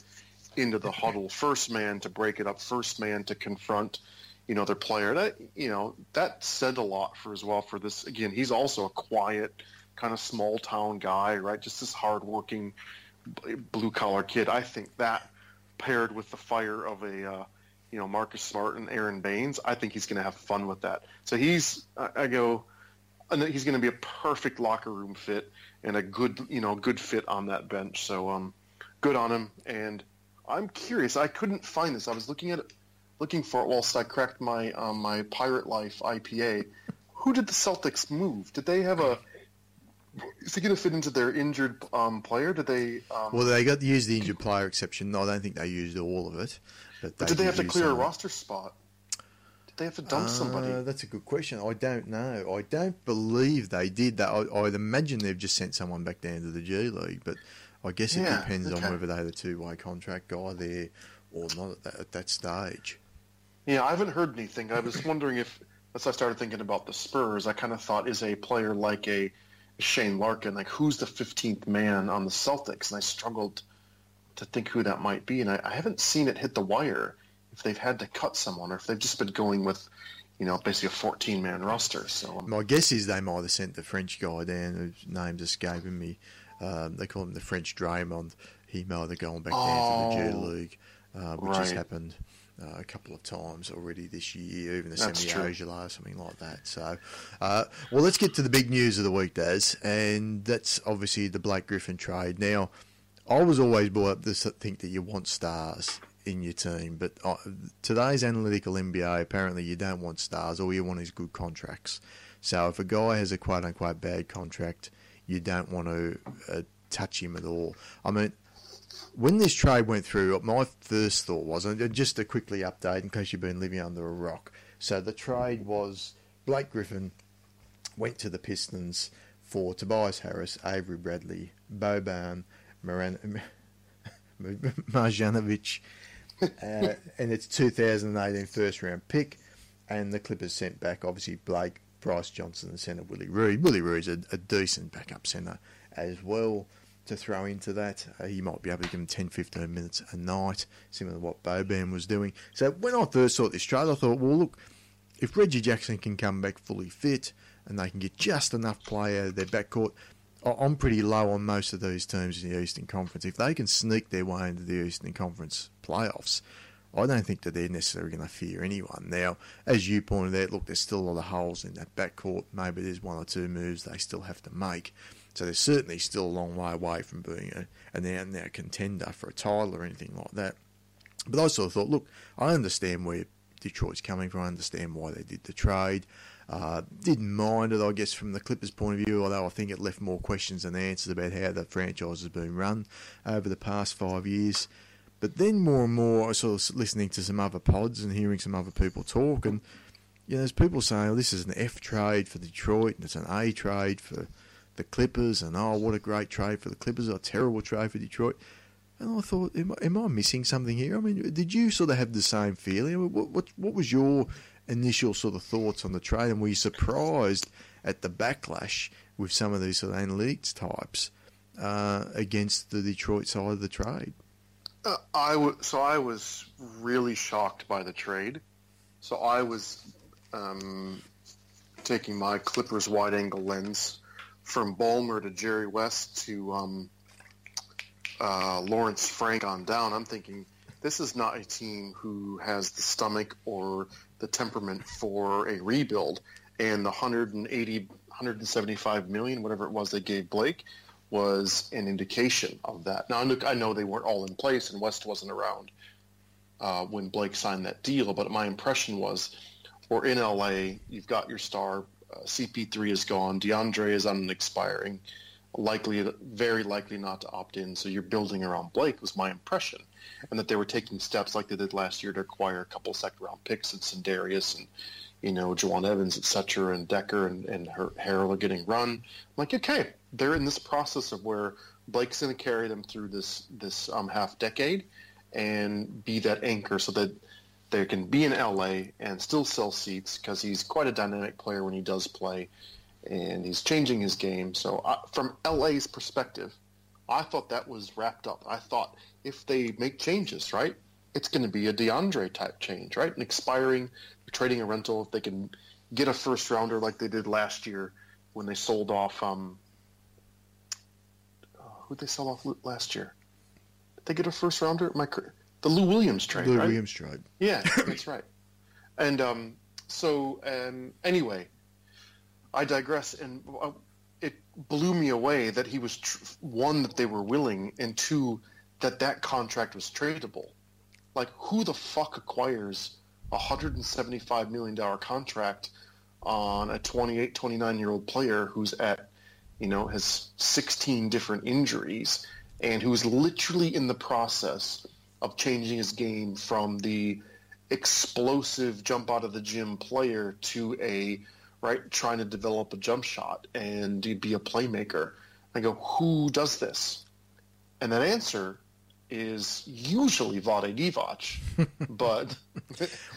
into the huddle, first man to break it up, first man to confront, you know, their player. That you know that said a lot for as well for this. Again, he's also a quiet, kind of small town guy, right? Just this hardworking, blue collar kid. I think that paired with the fire of a uh, you know Marcus Smart and Aron Baynes, I think he's going to have fun with that. So he's I go. and He's going to be a perfect locker room fit and a good, you know, good fit on that bench. So, um, good on him. And I'm curious. I couldn't find this. I was looking at it, looking for it whilst I cracked my um, my Pirate Life IPA. Who did the Celtics move? Did they have a? Is he going to fit into their injured um, player? Did they? Um, well, they got to use the injured player exception. I don't think they used all of it. But, but did they have to clear a roster spot? Did they have to dump uh, somebody? That's a good question. I don't know. I don't believe they did that. I, I'd imagine they've just sent someone back down to the G League, but I guess it yeah, depends okay. on whether they had a two way contract guy there or not at that, at that stage. Yeah, I haven't heard anything. I was wondering if, as I started thinking about the Spurs, I kind of thought, is a player like a Shane Larkin, like who's the 15th man on the Celtics? And I struggled to think who that might be. And I, I haven't seen it hit the wire if they've had to cut someone or if they've just been going with, you know, basically a 14 man roster. So my guess is they might have sent the French guy down whose name's escaping me. Um, they call him the French Draymond. He might have gone back down to the G oh, League, uh, which right. has happened uh, a couple of times already this year, even the Semi Ojeleye or something like that. So, uh, well, let's get to the big news of the week, Daz, and that's obviously the Blake Griffin trade. Now, I was always brought up to think that you want stars in your team, but uh, today's analytical NBA, apparently you don't want stars. All you want is good contracts. So if a guy has a quote unquote bad contract, you don't want to uh, touch him at all. I mean, when this trade went through, my first thought was, and just to quickly update in case you've been living under a rock. So the trade was Blake Griffin went to the Pistons for Tobias Harris, Avery Bradley, Boban, Marjanovic, uh, and it's 2018 first round pick. And the Clippers sent back, obviously, Blake, Brice Johnson, and centre Willie Reed. Willie Reed's a, a decent backup centre as well to throw into that. Uh, he might be able to give him 10, 15 minutes a night, similar to what Boban was doing. So when I first saw this trade, I thought, well, look, if Reggie Jackson can come back fully fit and they can get just enough play out of their backcourt, I'm pretty low on most of these teams in the Eastern Conference. If they can sneak their way into the Eastern Conference playoffs, I don't think that they're necessarily going to fear anyone. Now, as you pointed out, look, there's still a lot of holes in that backcourt. Maybe there's one or two moves they still have to make. So they're certainly still a long way away from being a, an out and out contender for a title or anything like that. But I sort of thought, look, I understand where Detroit's coming from. I understand why they did the trade. Uh, didn't mind it, I guess, from the Clippers' point of view, although I think it left more questions than answers about how the franchise has been run over the past five years. But then more and more, I sort of listening to some other pods and hearing some other people talk, and you know, there's people saying, oh, this is an F trade for Detroit, and it's an A trade for the Clippers, and oh, what a great trade for the Clippers, a terrible trade for Detroit. And I thought, am I, am I missing something here? I mean, did you sort of have the same feeling? What, what, what was your initial sort of thoughts on the trade, and were you surprised at the backlash with some of these sort of analytics types uh, against the Detroit side of the trade? Uh, I w- so I was really shocked by the trade. So I was um, taking my Clippers wide angle lens from Ballmer to Jerry West to um, uh, Lawrence Frank on down. I'm thinking this is not a team who has the stomach or the temperament for a rebuild. And the 180, 175 million, whatever it was they gave Blake, was an indication of that. Now, look, I know they weren't all in place and West wasn't around uh, when Blake signed that deal, but my impression was we're in LA, you've got your star, uh, CP3 is gone, DeAndre is on an expiring, likely, very likely not to opt in, so you're building around Blake was my impression. And that they were taking steps like they did last year to acquire a couple second round picks and Darius and you know, Jawun Evans, et cetera, and Dekker and, and Harrell are getting run. I'm like, okay, they're in this process of where Blake's going to carry them through this this um, half decade and be that anchor so that they can be in LA and still sell seats because he's quite a dynamic player when he does play and he's changing his game. So uh, from LA's perspective, I thought that was wrapped up. I thought if they make changes, right, it's going to be a DeAndre type change, right? An expiring, trading a rental. If they can get a first rounder like they did last year when they sold off, um, who did they sell off last year? Did they get a first rounder? My, the Lou Williams trade, Lou right? Williams trade. Yeah, that's right. And um, so um, anyway, I digress, and uh, blew me away that he was tr- one that they were willing, and two that that contract was tradable. Like, who the fuck acquires a hundred and seventy-five million dollar contract on a 28, 29 year old player who's at, you know, has 16 different injuries and who's literally in the process of changing his game from the explosive jump out of the gym player to a right trying to develop a jump shot and be a playmaker. I go, who does this? And that answer is usually Vlade Divac, but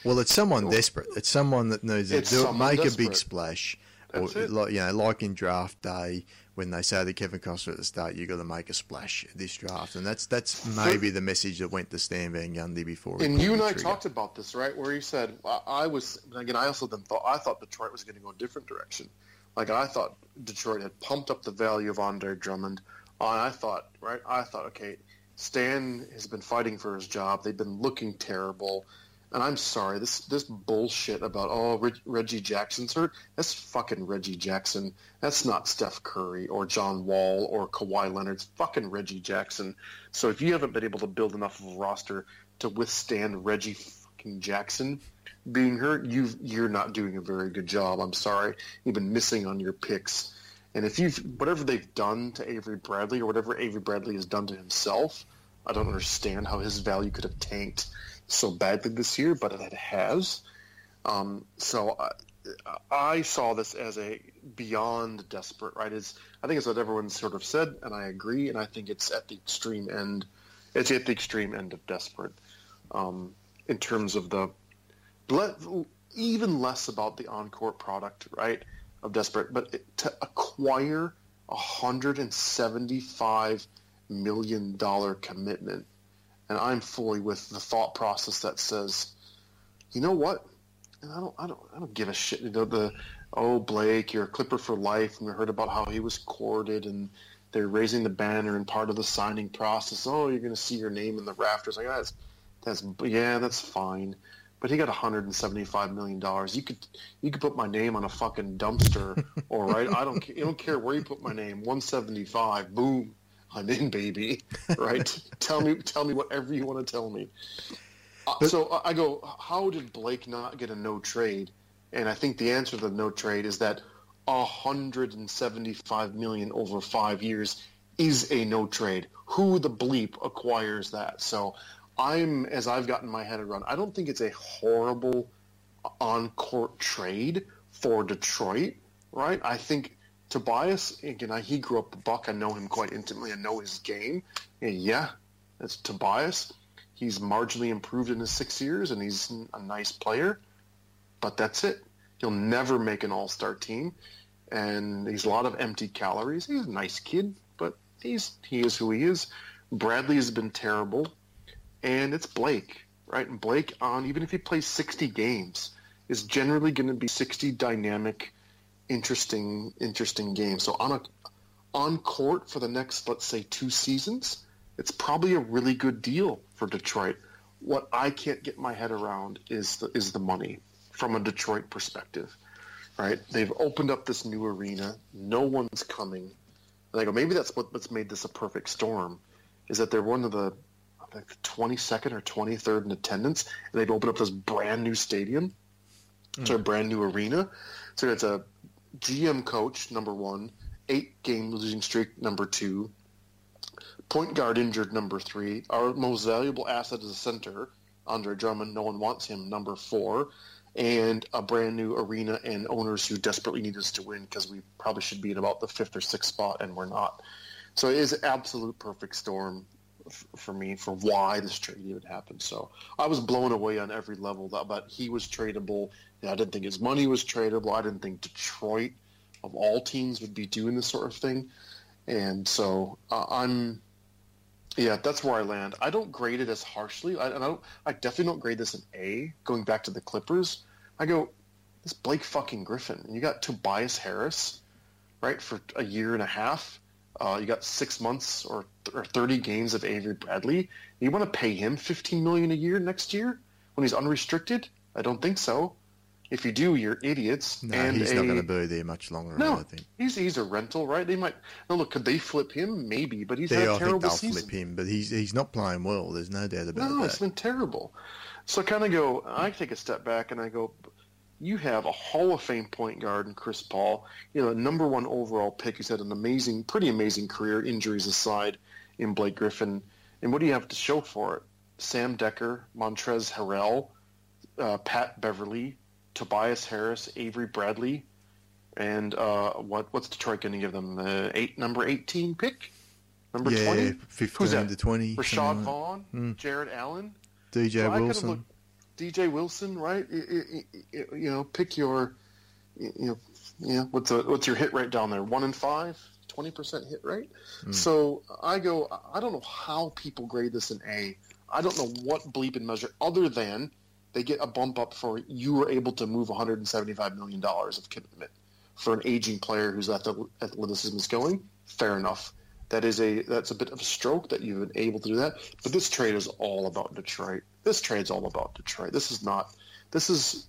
well, it's someone desperate. It's someone that needs to do, make desperate. a big splash, That's or it. like you know, like in draft day when they say to Kevin Costner at the start, "You've got to make a splash this draft, and that's that's maybe the message that went to Stan Van Gundy before. And you and I talked about this, right? Where he said, I was again. I also then thought I thought Detroit was going to go a different direction. Like I thought Detroit had pumped up the value of Andre Drummond. And I thought, right? I thought, okay, Stan has been fighting for his job. They've been looking terrible. And I'm sorry, this this bullshit about oh Reg, Reggie Jackson's hurt. That's fucking Reggie Jackson. That's not Steph Curry or John Wall or Kawhi Leonard. It's fucking Reggie Jackson. So if you haven't been able to build enough of a roster to withstand Reggie fucking Jackson being hurt, you you're not doing a very good job. I'm sorry. You've been missing on your picks. And if you whatever they've done to Avery Bradley or whatever Avery Bradley has done to himself, I don't understand how his value could have tanked so badly this year, but it has. Um, so I, I, saw this as a beyond desperate. Right? Is I think it's what everyone sort of said, and I agree. And I think it's at the extreme end. It's at the extreme end of desperate um, in terms of the even less about the on-court product, right? of Desperate, but to acquire a hundred and seventy-five million dollar commitment, and I'm fully with the thought process that says, you know what? And I don't, I don't, I don't give a shit. You know the, oh Blake, you're a Clipper for life, and we heard about how he was courted and they're raising the banner and part of the signing process. Oh, you're going to see your name in the rafters. Like that's, that's yeah, that's fine but he got 175 million dollars. You could you could put my name on a fucking dumpster, all right. I don't I don't care where you put my name. 175, boom, I'm in, baby. Right? tell me tell me whatever you want to tell me. Uh, so I go, how did Blake not get a no trade? And I think the answer to the no trade is that 175 million over five years is a no trade. Who the bleep acquires that? So I'm as I've gotten my head around. I don't think it's a horrible on-court trade for Detroit, right? I think Tobias again. I, he grew up a Buck. I know him quite intimately. I know his game. And yeah, that's Tobias. He's marginally improved in his six years, and he's a nice player. but that's it. He'll never make an all-star team, and he's a lot of empty calories. He's a nice kid, but he's he is who he is. Bradley has been terrible, and it's Blake, right? And Blake on even if he plays 60 games is generally going to be 60 dynamic, interesting, interesting game. So on a on court for the next let's say two seasons, it's probably a really good deal for Detroit. What I can't get my head around is the, is the money from a Detroit perspective, right? They've opened up this new arena. No one's coming. And I go, maybe that's what, what's made this a perfect storm, is that they're one of the like the 22nd or 23rd in attendance, and they've opened up this brand new stadium, mm. so a brand new arena. So it's a GM coach number one, eight game losing streak number two, point guard injured number three, our most valuable asset is a center, Andre Drummond. No one wants him number four, and a brand new arena and owners who desperately need us to win because we probably should be in about the fifth or sixth spot and we're not. So it is absolute perfect storm for me for why this trade even happened. So I was blown away on every level but he was tradable. I didn't think his money was tradable. I didn't think Detroit of all teams would be doing this sort of thing. And so uh, I'm yeah, that's where I land. I don't grade it as harshly. I, I don't. I definitely don't grade this an A. Going back to the Clippers, I go, this Blake fucking Griffin. You got Tobias Harris, right, for a year and a half. Uh, you got six months or, or 30 games of Avery Bradley. You want to pay him 15 million a year next year when he's unrestricted? I don't think so. If you do, you're idiots. No, and he's a, not going to be there much longer. No, I think he's he's a rental, right? They might. No, look, could they flip him? Maybe, but he's yeah, had a I think they'll season. flip him, but he's he's not playing well. There's no doubt about No, that. it's been terrible. So I kind of go, I take a step back and I go, you have a Hall of Fame point guard in Chris Paul, you know, a number one overall pick. He's had an amazing, pretty amazing career, injuries aside, in Blake Griffin. And what do you have to show for it? Sam Dekker, Montrezl Harrell, uh, Pat Beverley, Tobias Harris, Avery Bradley, and uh, what what's Detroit going to give them? The eight number eighteen pick, number yeah, twenty. fifteen that? to twenty. Rashad Vaughn, Mm. Jarrett Allen. DJ So Wilson. DJ Wilson, right? I- You know, pick your, you know, yeah. What's a, what's your hit rate down there? One in five, 20 percent hit rate. Hmm. So I go. I don't know how people grade this an A. I don't know what bleep and measure other than they get a bump up for you were able to move 175 million dollars of commitment for an aging player whose athlet- athleticism is going. Fair enough. That is a that's a bit of a stroke that you've been able to do that. But this trade is all about Detroit. This trade's all about Detroit. This is not. This is,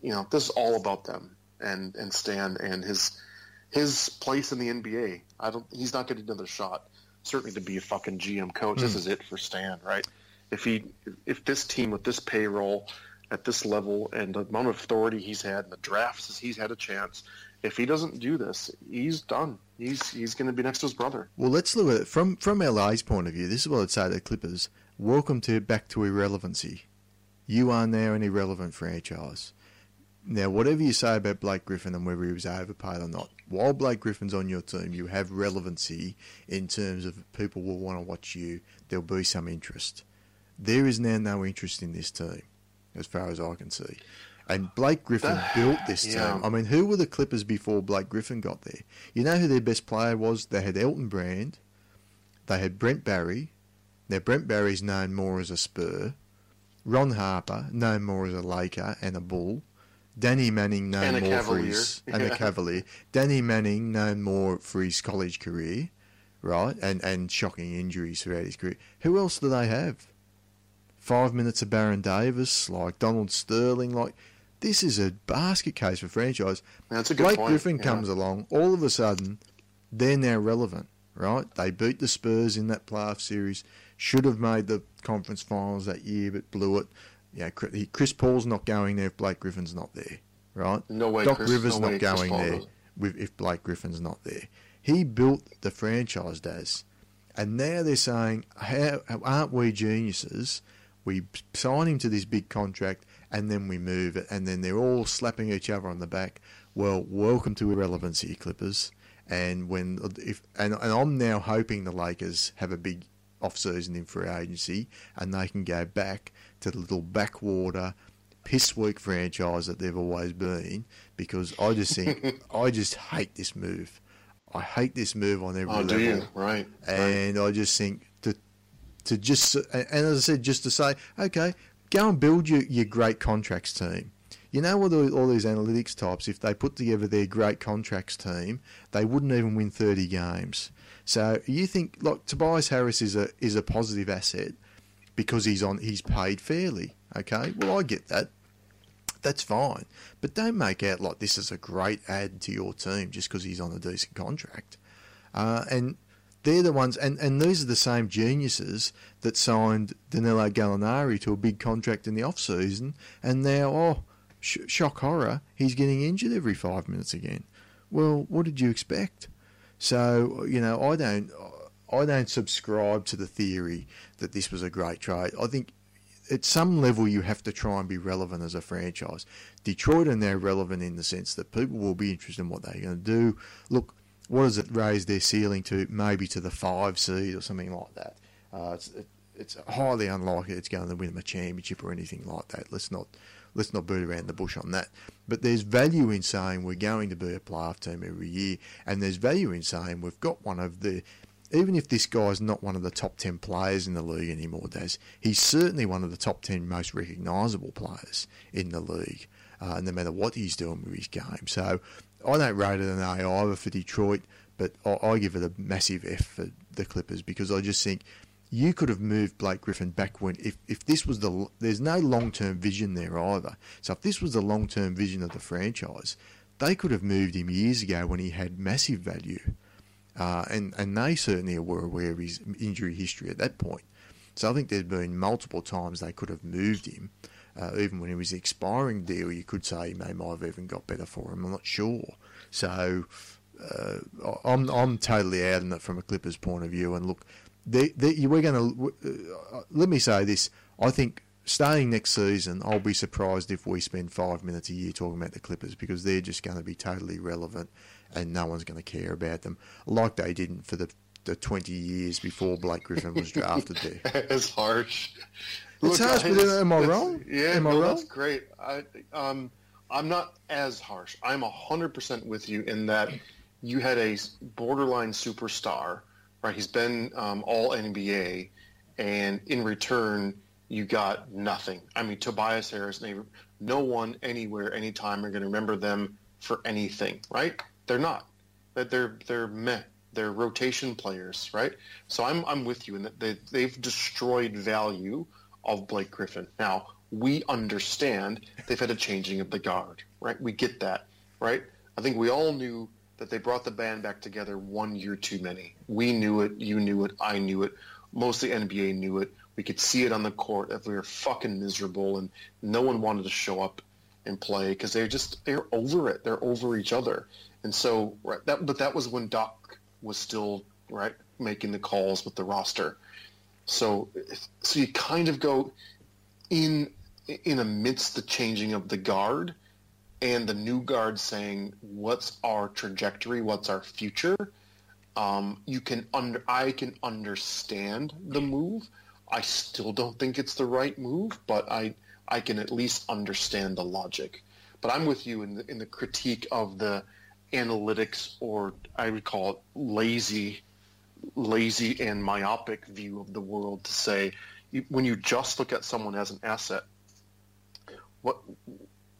you know, this is all about them and and Stan and his his place in the NBA. I don't. He's not getting another shot. Certainly to be a fucking GM coach. This hmm. is it for Stan, right? If he if this team with this payroll at this level and the amount of authority he's had in the drafts he's had a chance. If he doesn't do this, he's done. He's he's going to be next to his brother. Well, let's look at it from from LA's point of view. This is what I'd say to the Clippers: Welcome to back to irrelevancy. You are now an irrelevant franchise. Now, whatever you say about Blake Griffin and whether he was overpaid or not, while Blake Griffin's on your team, you have relevancy in terms of people will want to watch you. There'll be some interest. There is now no interest in this team, as far as I can see. And Blake Griffin That- built this yeah. team. I mean, who were the Clippers before Blake Griffin got there? You know who their best player was? They had Elton Brand. They had Brent Barry. Now, Brent Barry's known more as a Spur. Ron Harper, known more as a Laker and a Bull. Danny Manning, known And more for his and a Cavalier. Danny Manning, known more for his college career, right, and and shocking injuries throughout his career. Who else do they have? Five minutes of Baron Davis, like Donald Sterling, like this is a basket case for franchise. That's a good Blake point. Griffin yeah. comes along, all of a sudden, they're now relevant, right? They beat the Spurs in that playoff series, should have made the conference finals that year, but blew it. Yeah, Chris Paul's not going there if Blake Griffin's not there, right? No way. Doc Chris, Rivers no not going there with, if Blake Griffin's not there. He built the franchise, Daz. And now they're saying, How, aren't we geniuses? We sign him to this big contract and then we move it. And then they're all slapping each other on the back. Well, welcome to irrelevancy, Clippers. And when if and, and I'm now hoping the Lakers have a big off season in free agency and they can go back to the little backwater piss weak franchise that they've always been because I just think I just hate this move. I hate this move on every oh, level. You? Right. And right. I just think to to just and as I said, just to say, okay, go and build your, your great contracts team. You know what all these analytics types, if they put together their great contracts team, they wouldn't even win 30 games. So you think like Tobias Harris is a is a positive asset because he's on he's paid fairly. Okay, well I get that. That's fine, but don't make out like this is a great add to your team just because he's on a decent contract. Uh, and they're the ones, and, and these are the same geniuses that signed Danilo Gallinari to a big contract in the off season, and now oh sh- shock horror, he's getting injured every five minutes again. Well, what did you expect? So you know, I don't, I don't subscribe to the theory that this was a great trade. I think at some level you have to try and be relevant as a franchise. Detroit are now relevant in the sense that people will be interested in what they're going to do. Look, what does it raise their ceiling to? Maybe to the five seed or something like that. Uh, it's, it, it's highly unlikely it's going to win them a championship or anything like that. Let's not let's not beat around the bush on that. But there's value in saying we're going to be a playoff team every year, and there's value in saying we've got one of the even if this guy's not one of the top 10 players in the league anymore, Daz, he's certainly one of the top 10 most recognisable players in the league, uh, no matter what he's doing with his game. So I don't rate it an A either for Detroit, but I, I give it a massive F for the Clippers because I just think you could have moved Blake Griffin back when if, if this was the there's no long term vision there either. So if this was the long term vision of the franchise, they could have moved him years ago when he had massive value, uh, and and they certainly were aware of his injury history at that point. So I think there's been multiple times they could have moved him, uh, even when he was expiring deal. You could say he may might have even got better for him. I'm not sure. So. Uh, I'm I'm totally out on it from a Clippers point of view, and look, we're going to uh, let me say this. I think starting next season, I'll be surprised if we spend five minutes a year talking about the Clippers because they're just going to be totally irrelevant and no one's going to care about them like they didn't for the, the 20 years before Blake Griffin was drafted there. it's harsh. It's Look, harsh, but am I wrong? Yeah, am I no, wrong? that's great. I, um, I'm not as harsh. I'm 100% with you in that you had a borderline superstar – right? He's been um, all NBA, and in return, you got nothing. I mean, Tobias Harris, no one anywhere, anytime are going to remember them for anything, right? They're not. That they're they're meh. They're rotation players, right? So I'm I'm with you in that they they've destroyed value of Blake Griffin. Now we understand they've had a changing of the guard, right? We get that, right? I think we all knew that they brought the band back together one year too many. We knew it, you knew it, I knew it. Most of the NBA knew it. We could see it on the court that we were fucking miserable and no one wanted to show up and play because they're just they're over it. They're over each other. And so right, that but that was when Doc was still right making the calls with the roster. So so you kind of go in in amidst the changing of the guard and the new guard saying, "What's our trajectory? What's our future?" Um, you can under I can understand the move. I still don't think it's the right move, but I I can at least understand the logic. But I'm with you in the in the critique of the analytics, or I would call it lazy, lazy and myopic view of the world. To say when you just look at someone as an asset, what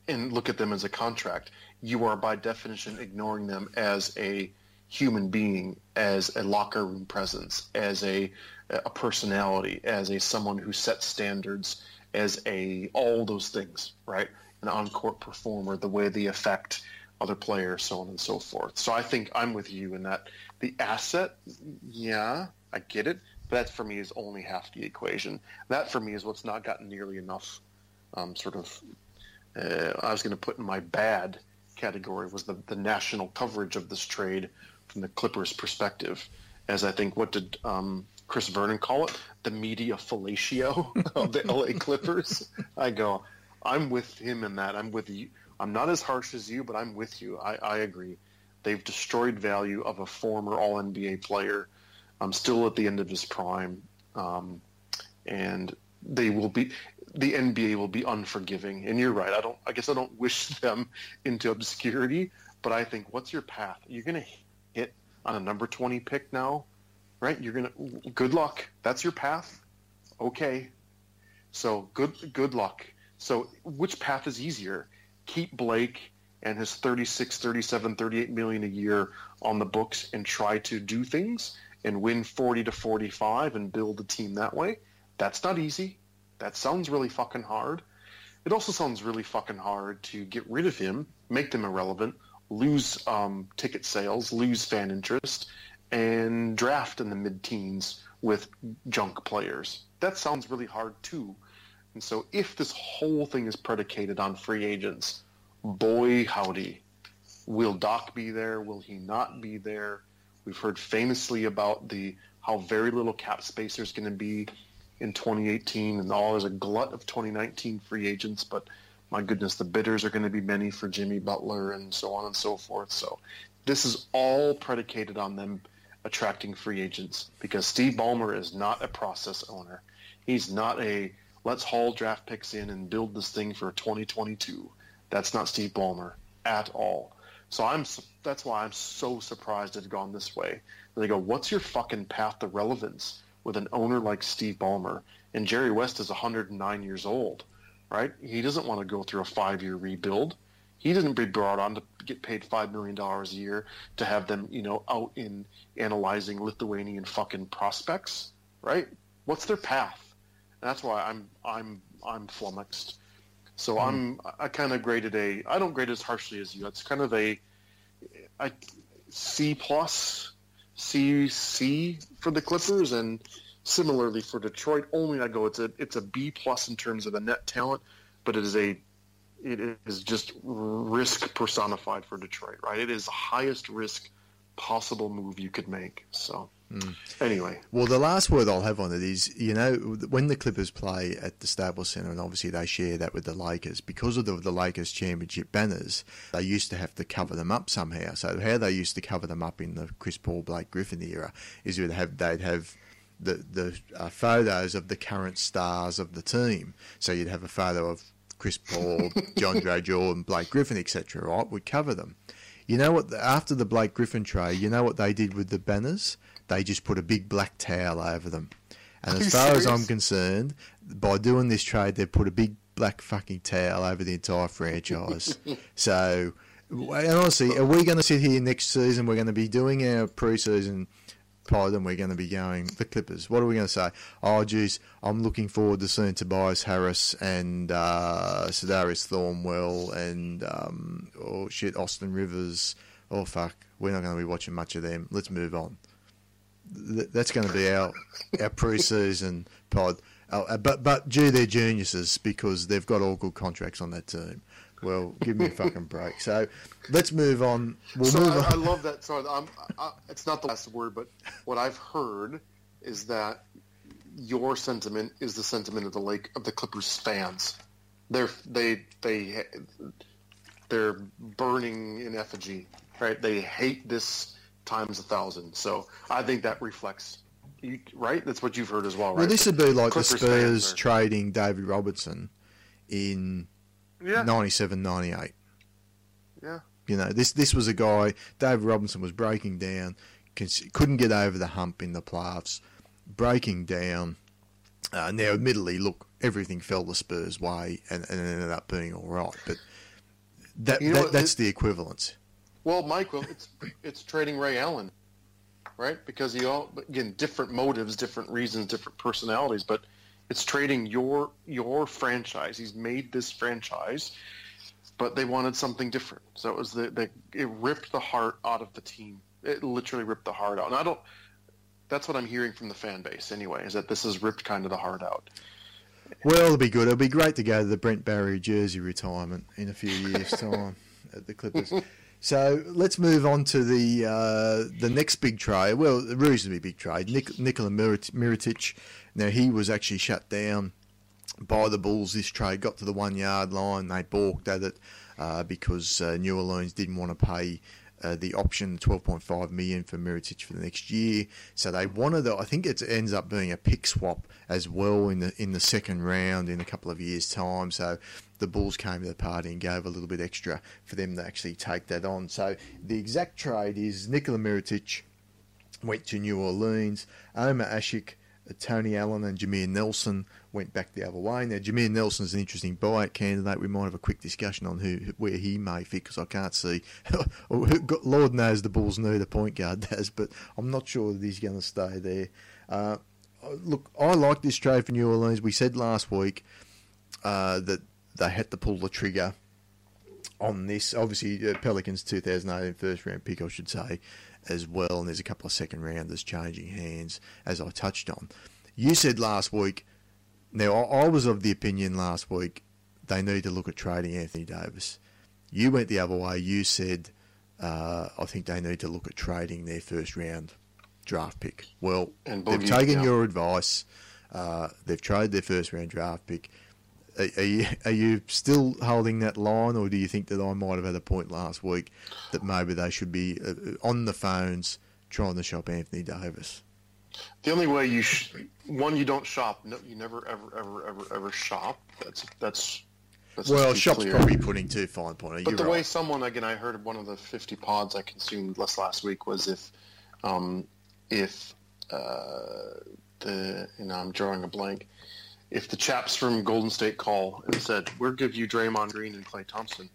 and look at them as a contract, you are by definition ignoring them as a human being, as a locker room presence, as a a personality, as a someone who sets standards, as a all those things, right? An on-court performer, the way they affect other players, so on and so forth. So I think I'm with you in that the asset, yeah, I get it, but that for me is only half the equation. That for me is what's not gotten nearly enough um, sort of uh, I was going to put in my bad category was the, the national coverage of this trade from the Clippers' perspective. As I think, what did um, Chris Vernon call it? The media fellatio of the LA Clippers. I go, I'm with him in that. I'm with you. I'm not as harsh as you, but I'm with you. I, I agree. They've destroyed value of a former All NBA player. I'm still at the end of his prime, um, and they will be the NBA will be unforgiving. And you're right. I don't. I guess I don't wish them into obscurity. But I think, what's your path? You're going to hit on a number 20 pick now, right? You're going to. Good luck. That's your path. Okay. So good. Good luck. So which path is easier? Keep Blake and his 36, 37, 38 million a year on the books and try to do things and win 40 to 45 and build a team that way. That's not easy. That sounds really fucking hard. It also sounds really fucking hard to get rid of him, make them irrelevant, lose um, ticket sales, lose fan interest, and draft in the mid-teens with junk players. That sounds really hard too. And so if this whole thing is predicated on free agents, boy howdy, will Doc be there? Will he not be there? We've heard famously about the how very little cap space there's going to be in 2018, and all there's a glut of 2019 free agents. But my goodness, the bidders are going to be many for Jimmy Butler and so on and so forth. So this is all predicated on them attracting free agents because Steve Ballmer is not a process owner. He's not a let's haul draft picks in and build this thing for 2022. That's not Steve Ballmer at all. So I'm that's why I'm so surprised it had gone this way. They go, what's your fucking path to relevance with an owner like Steve Ballmer? And Jerry West is 109 years old, right? He doesn't want to go through a five-year rebuild. He doesn't be brought on to get paid five million dollars a year to have them, you know, out in analyzing Lithuanian fucking prospects, right? What's their path? And that's why I'm I'm I'm flummoxed. So mm. I'm I kind of graded a I don't grade as harshly as you. It's kind of a I C plus C C for the Clippers and similarly for Detroit. Only I go it's a it's a B plus in terms of the net talent, but it is a it is just risk personified for Detroit, right? It is the highest risk possible move you could make. So. Mm. Anyway. Well, the last word I'll have on it is, you know, when the Clippers play at the Staples Center, and obviously they share that with the Lakers, because of the, the Lakers championship banners, they used to have to cover them up somehow. So how they used to cover them up in the Chris Paul, Blake Griffin era is they'd have, they'd have the, the uh, photos of the current stars of the team. So you'd have a photo of Chris Paul, John Gray Jordan, Blake Griffin, etc., right, would cover them. You know what? After the Blake Griffin trade, you know what they did with the banners? They just put a big black towel over them. And as far serious? as I'm concerned, by doing this trade, they've put a big black fucking towel over the entire franchise. so, and honestly, are we going to sit here next season? We're going to be doing our preseason pod and we're going to be going the Clippers. What are we going to say? Oh, geez, I'm looking forward to seeing Tobias Harris and uh, Thornwell and um, oh shit, Austin Rivers. Oh fuck, we're not going to be watching much of them. Let's move on that's going to be our our pre-season pod. Uh, but but due their geniuses because they've got all good contracts on that team. Well, give me a fucking break. So let's move on. We'll so move I, on. I love that. Sorry, I'm, I, it's not the last word, but what I've heard is that your sentiment is the sentiment of the Lake of the Clippers fans. They're they they they're burning in effigy, right? They hate this times a thousand. So I think that reflects, you, right? That's what you've heard as well, right? Well, this would be like Clippers the Spurs trading David Robinson in yeah. 97, 98. Yeah. You know, this this was a guy. David Robinson was breaking down, couldn't get over the hump in the playoffs, breaking down. Uh, now, admittedly, look, everything fell the Spurs' way, and, and ended up being all right. But that, you know, that that's it, the equivalence. Well, Mike, well, it's it's trading Ray Allen, right? Because he all again different motives, different reasons, different personalities, but it's trading your your franchise. He's made this franchise, but they wanted something different. So it was the, the it ripped the heart out of the team. It literally ripped the heart out. And I don't. That's what I'm hearing from the fan base anyway. Is that this has ripped kind of the heart out. Well, it'll be good. It'll be great to go to the Brent Barry jersey retirement in a few years' time at the Clippers. So let's move on to the uh, the next big trade. Well, reasonably big trade. Nik- Nikola Mirotic. Now he was actually shut down by the Bulls. This trade got to the one yard line. They balked at it uh, because uh, New Orleans didn't want to pay uh, the option 12.5 million for Mirotic for the next year. So they wanted, to, I think it ends up being a pick swap as well in the in the second round in a couple of years' time. So the Bulls came to the party and gave a little bit extra for them to actually take that on. So the exact trade is Nikola Mirotic went to New Orleans, Omer Asik Tony Allen and Jameer Nelson went back the other way. Now, Jameer Nelson is an interesting buyout candidate. We might have a quick discussion on who where he may fit because I can't see. Lord knows the Bulls need a point guard, does, but I'm not sure that he's going to stay there. Uh, look, I like this trade for New Orleans. We said last week uh, that they had to pull the trigger on this. Obviously, uh, Pelicans 2018 first round pick, I should say as well, and there's a couple of second rounders changing hands, as I touched on. You said last week, now I was of the opinion last week they need to look at trading Anthony Davis. You went the other way. You said, uh, I think they need to look at trading their first round draft pick. Well, they've taken your advice. Uh, they've traded their first round draft pick. Are, are, you are you still holding that line, or do you think that I might have had a point last week that maybe they should be uh, on the phones trying to shop Anthony Davis? The only way you sh- one you don't shop. No, you never ever ever ever ever shop. That's that's. that's well, shop's clear. probably putting too fine point. But the right. way someone again, I heard one of the fifty pods I consumed last last week was if, um, if uh, the you know I'm drawing a blank if the chaps from Golden State call and said, "We'll give you Draymond Green and Klay Thompson,"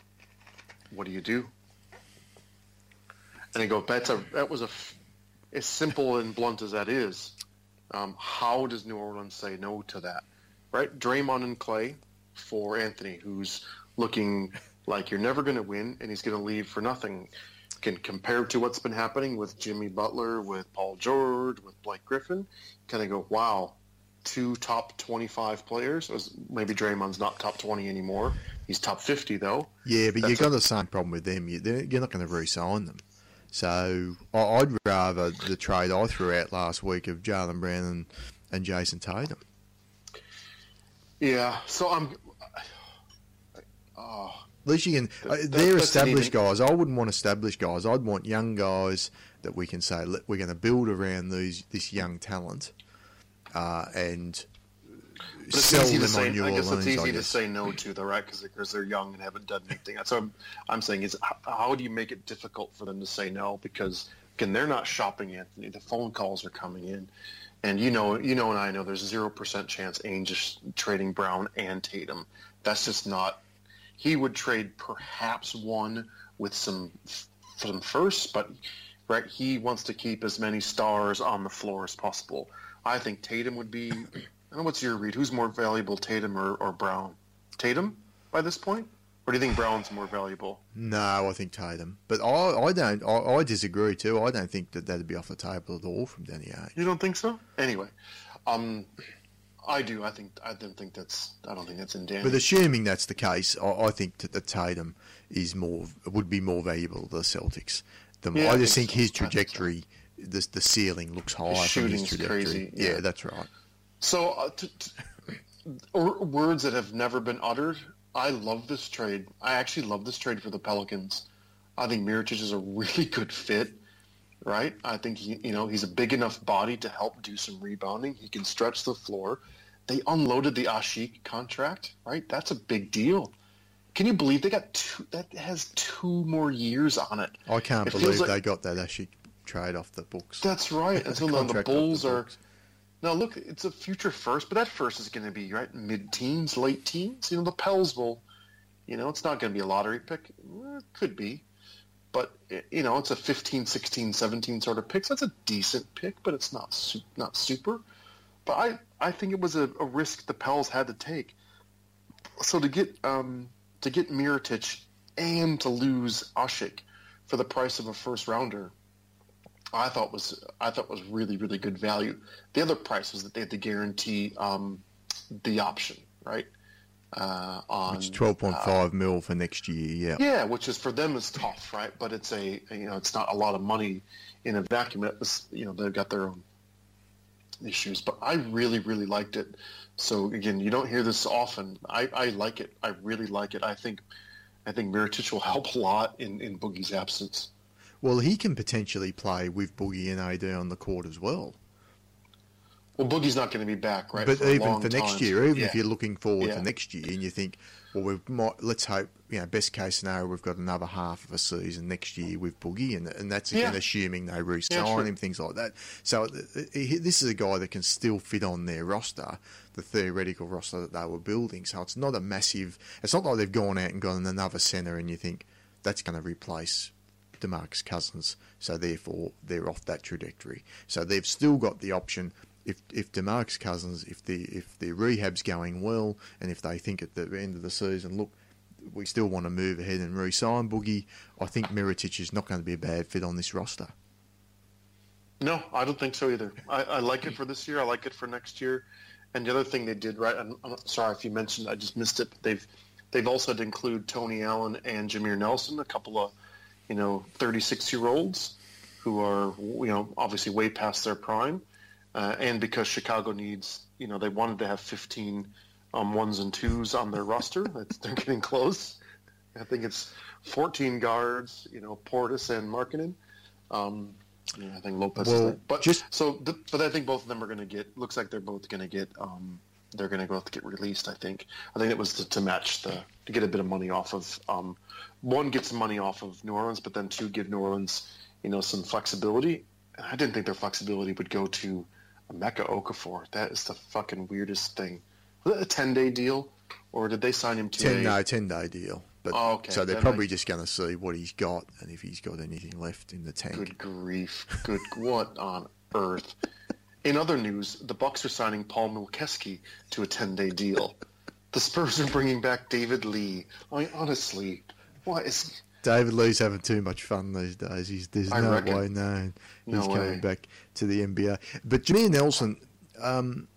what do you do? And I go, "That's a that was a as simple and blunt as that is. Um, how does New Orleans say no to that? Right? Draymond and Klay for Anthony, who's looking like you're never going to win, and he's going to leave for nothing. Can compare to what's been happening with Jimmy Butler, with Paul George, with Blake Griffin. Kind of go, wow, two top 25 players. Maybe Draymond's not top 20 anymore. He's top 50 though. Yeah, but you've got the same problem with them. You're not going to re-sign them. So I'd rather the trade I threw out last week of Jaylen Brown and, and Jayson Tatum. Yeah, so I'm. Oh, At least you can. Uh, that, they're established even... guys. I wouldn't want established guys. I'd want young guys that we can say we're going to build around these this young talent uh, and sell them say, on New I guess it's easy to say no to, though, right? Because they're young and haven't done anything. That's what I'm, I'm saying is how, how, do you make it difficult for them to say no? Because again, they're not shopping Anthony. The phone calls are coming in, and you know, you know, and I know there's zero percent chance Ainge is trading Brown and Tatum. That's just not. He would trade perhaps one with some some firsts, but right, he wants to keep as many stars on the floor as possible. I think Tatum would be. I don't know what's your read. Who's more valuable, Tatum or, or Brown? Tatum by this point, or do you think Brown's more valuable? No, I think Tatum. But I, I don't. I, I disagree too. I don't think that that'd be off the table at all from Danny Ainge. You don't think so? Anyway, um, I do. I think. I don't think that's. I don't think that's in Danny. But assuming that's the case, I, I think that the Tatum is more would be more valuable to the Celtics. Than, yeah, I just think, think so. his trajectory the the ceiling looks high. The shooting's crazy. Yeah. yeah. that's right. So, uh, t- t- words that have never been uttered. I love this trade. I actually love this trade for the Pelicans. I think Mirotic is a really good fit, right? I think he, you know, he's a big enough body to help do some rebounding. He can stretch the floor. They unloaded the Asik contract, right? That's a big deal. Can you believe they got two? That has two more years on it. I can't it believe like, they got that Asik trade off the books. That's right. And so now the Bulls the are. Now look, it's a future first, but that first is going to be right mid-teens, late teens. You know, the Pels will. You know, it's not going to be a lottery pick. It could be, but you know, it's a 15, 16, 17 sort of pick. So that's a decent pick, but it's not su- not super. But I I think it was a, a risk the Pels had to take. So to get um, to get Mirotic and to lose Asik for the price of a first rounder, I thought was I thought was really really good value. The other price was that they had to guarantee um, the option, right? Uh, on which twelve point five uh, mil for next year, yeah. Yeah, which is for them is tough, right? But it's a you know it's not a lot of money in a vacuum. It was, you know they've got their own issues, but I really really liked it. So again, you don't hear this often. I, I like it. I really like it. I think I think Mirotic will help a lot in in Boogie's absence. Well, he can potentially play with Boogie and AD on the court as well. Well, Boogie's not going to be back, right? But for a even for next time. year, even Yeah. if you're looking forward Yeah. to next year, and you think, well, we might let's hope, you know, best case scenario, we've got another half of a season next year with Boogie, and and that's again Yeah. assuming they re-sign him, things like that. So uh, this is a guy that can still fit on their roster, the theoretical roster that they were building. So it's not a massive. It's not like they've gone out and gotten another center, and you think that's going to replace Demarcus Cousins. So therefore, they're off that trajectory. So they've still got the option. If if Demarcus Cousins, if the if their rehab's going well, and if they think at the end of the season, look, we still want to move ahead and re-sign Boogie, I think Mirotic is not going to be a bad fit on this roster. No, I don't think so either. I, I like it for this year. I like it for next year. And the other thing they did right, I'm, I'm uh, sorry if you mentioned, I just missed it. But they've they've also had to include Tony Allen and Jameer Nelson, a couple of you know 36 year olds who are you know obviously way past their prime, uh, and because Chicago needs you know they wanted to have 15 um, ones and twos on their roster. That's, they're getting close. I think it's 14 guards. You know Portis and Markkanen. Um, yeah, I think Lopez. Well, is there. But just- so, th- but I think both of them are going to get. Looks like they're both going to get. Um, they're going to both get released. I think. I think it was to, to match the to get a bit of money off of. Um, one gets money off of New Orleans, but then two give New Orleans, you know, some flexibility. And I didn't think their flexibility would go to Emeka Okafor. That is the fucking weirdest thing. Was it a ten day deal, or did they sign him to Ten a? no, ten day deal. But Oh, okay. so they're Then probably I- just going to see what he's got and if he's got anything left in the tank. Good grief! Good what on earth? In other news, the Bucks are signing Paul Milkeski to a 10-day deal. The Spurs are bringing back David Lee. I mean, honestly, what is? David Lee's having too much fun these days. He's, there's I no reckon. way, no, No he's way. coming back to the NBA. But Jameer Nelson, um,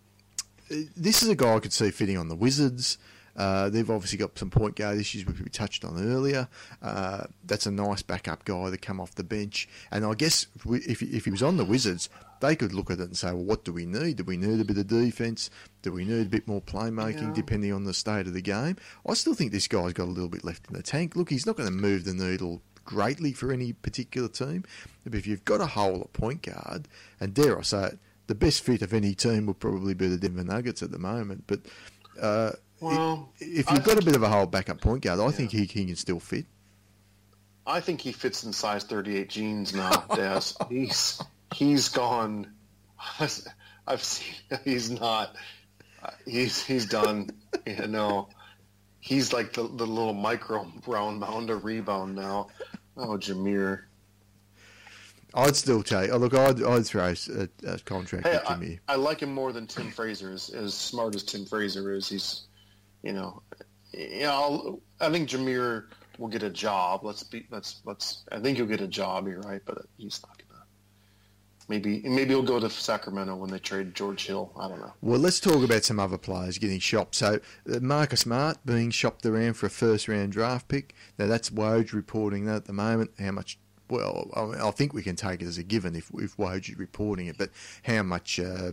this is a guy I could see fitting on the Wizards. Uh, they've obviously got some point guard issues which we touched on earlier. Uh, that's a nice backup guy to come off the bench. And I guess if, if he was on the Wizards, they could look at it and say, well, what do we need? Do we need a bit of defence? Do we need a bit more playmaking, Yeah. depending on the state of the game? I still think this guy's got a little bit left in the tank. Look, he's not going to move the needle greatly for any particular team. But if you've got a hole at point guard, and dare I say it, the best fit of any team would probably be the Denver Nuggets at the moment. But uh, Well, if I you've got a bit of a hole backup point guard, I think he, he can still fit. I think he fits in size 38 jeans now, Daz. he's he's gone. I've seen. He's not. He's he's done. You know, he's like the, the little micro round mound of rebound now. Oh, Jameer. I'd still take. Oh, look, I'd, I'd throw a, a contract Hey, at Jimmy. I, I like him more than Tim Frazier. As, as smart as Tim Frazier is, he's, you know, you know, I'll, I think Jameer will get a job. Let's be, let's, let's. I think he'll get a job. You're right, but he's not. Maybe, maybe he'll go to Sacramento when they trade George Hill. I don't know. Well, let's talk about some other players getting shopped. So, uh, Marcus Smart being shopped around for a first round draft pick. Now, that's Woj reporting that at the moment. How much? Well, I, I think we can take it as a given if, if Woj is reporting it, but how much uh,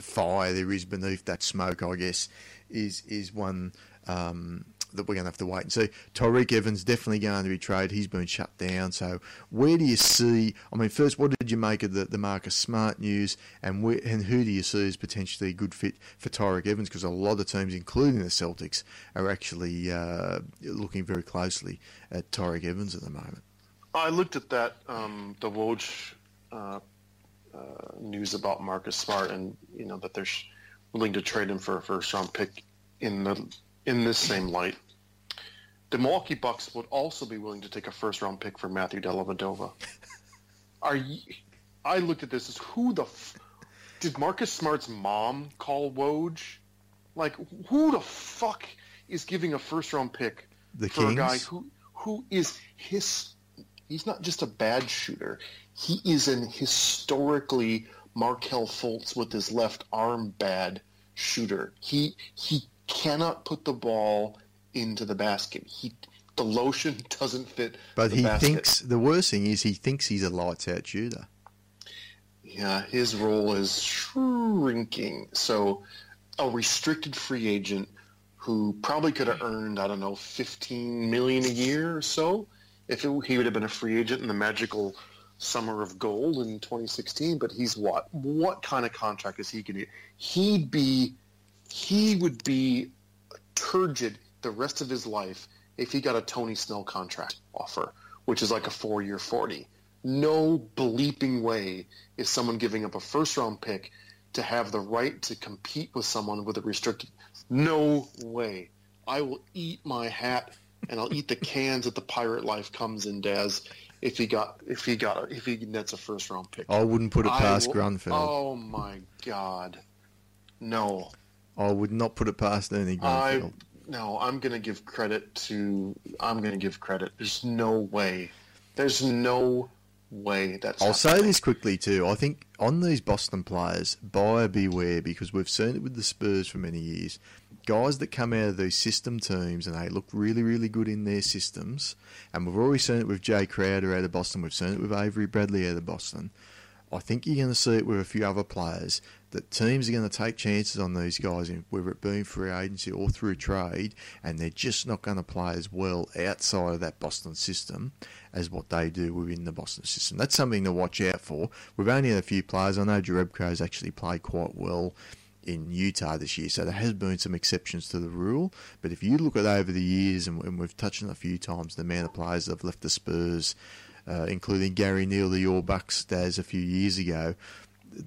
fire there is beneath that smoke, I guess, is is one um, that we're going to have to wait and see. Tyreke Evans definitely going to be traded. He's been shut down. So where do you see? I mean, first, what did you make of the, the Marcus Smart news, and where, and who do you see as potentially a good fit for Tyreke Evans? Because a lot of teams, including the Celtics, are actually uh, looking very closely at Tyreke Evans at the moment. I looked at that um, the Woj uh, uh, news about Marcus Smart, and you know that they're willing to trade him for a first round pick in the in this same light. The Milwaukee Bucks would also be willing to take a first round pick for Matthew Dellavedova. Are you? I looked at this as who the f- did Marcus Smart's mom call Woj? Like who the fuck is giving a first round pick The for a guy who who is his he's not just a bad shooter. He is an historically Markelle Fultz with his left arm bad shooter. He he cannot put the ball into the basket. He the lotion doesn't fit. But he basket. thinks the worst thing is he thinks he's a lights out shooter. Yeah, his role is shrinking. So, a restricted free agent who probably could have earned I don't know fifteen million a year or so if it, he would have been a free agent in the magical summer of gold in 2016. But he's what? What kind of contract is he going to? He'd be, he would be turgid the rest of his life if he got a Tony Snell contract offer, which is like a four-year 40. No bleeping way is someone giving up a first-round pick to have the right to compete with someone with a restricted. No way. I will eat my hat and I'll eat the cans that the pirate life comes in, Daz. If he got, if he got, if he nets a first round pick, I wouldn't put it past will- Grunfeld. Oh my God, no! I would not put it past Ernie I no. I'm gonna give credit to. I'm gonna give credit. There's no way. There's no way that's. I'll say this quickly too. I think on these Boston players, buyer beware because we've seen it with the Spurs for many years. Guys that come out of these system teams and they look really, really good in their systems, and we've already seen it with Jae Crowder out of Boston. We've seen it with Avery Bradley out of Boston. I think you're going to see it with a few other players that teams are going to take chances on these guys, whether it be in free agency or through trade, and they're just not going to play as well outside of that Boston system as what they do within the Boston system. That's something to watch out for. We've only had a few players. I know Jerebko's actually played quite well in Utah this year, so there has been some exceptions to the rule. But if you look at over the years, and, we've touched on a few times, the amount of players that have left the Spurs, uh, including Gary Neal, the All Bucks days a few years ago,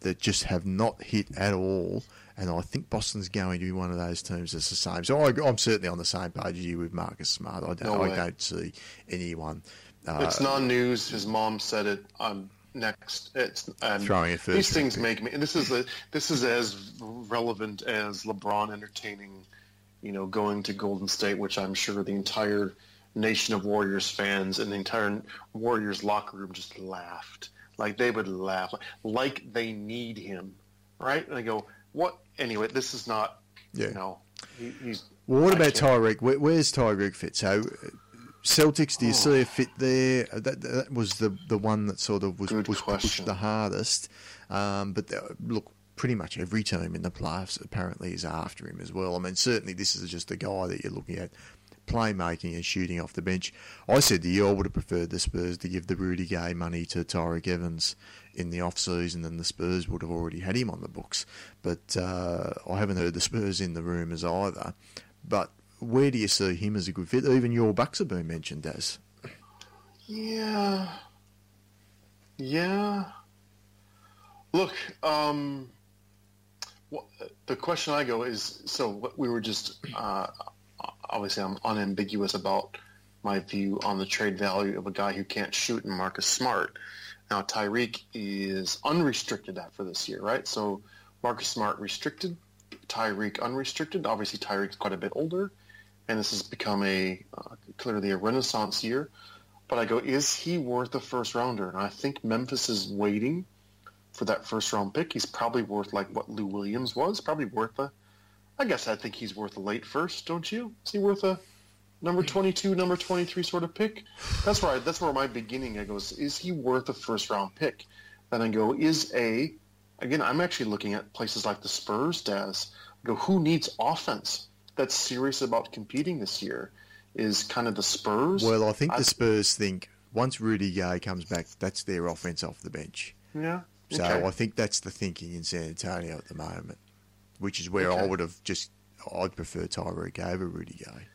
that just have not hit at all. And I think Boston's going to be one of those teams that's the same. So I, I'm certainly on the same page as you with Marcus Smart. I don't, No I don't see anyone uh, It's non-news. His mom said it. I'm next. It's and Throwing a first These things pick. make me. This is a. This is as relevant as LeBron entertaining, you know, going to Golden State, which I'm sure the entire nation of Warriors fans and the entire Warriors locker room just laughed. Like they would laugh, like they need him, right? And I go, what? Anyway, this is not. Yeah. You know, he, he's. Well, what about Tyreke? Where, where's Tyreke fit? So, uh, Celtics, do you see a fit there? Uh, That, that was the the one that sort of was, Good was pushed the hardest. Um, but uh, look, pretty much every team in the playoffs apparently is after him as well. I mean, certainly this is just a guy that you're looking at playmaking and shooting off the bench. I said to you, I would have preferred the Spurs to give the Rudy Gay money to Tyreke Evans in the off season, and the Spurs would have already had him on the books. But uh, I haven't heard the Spurs in the rumours either. But where do you see him as a good fit? Even your Bucks have been mentioned as. Yeah. Yeah. Look, um, the question I go is so we were just uh, obviously I'm unambiguous about my view on the trade value of a guy who can't shoot and Marcus Smart. Now Tyreke is unrestricted after this year, right? So Marcus Smart restricted, Tyreke unrestricted. Obviously Tyreke's quite a bit older, and this has become a uh, clearly a renaissance year. But I go, is he worth a first rounder? And I think Memphis is waiting for that first round pick. He's probably worth like what Lou Williams was. Probably worth a. I guess I think he's worth a late first, don't you? Is he worth a number hmm. twenty two, number twenty three sort of pick? That's where I, that's where my beginning. I goes, is he worth a first round pick? Then I go, is a. Again, I'm actually looking at places like the Spurs. I go, who needs offense? That's serious about competing this year. Is kind of the Spurs. Well, I think I- the Spurs think once Rudy Gay comes back, that's their offense off the bench. Yeah. So okay. I think that's the thinking in San Antonio at the moment, which is where I would have just. I'd prefer Tyreke over Rudy Gay.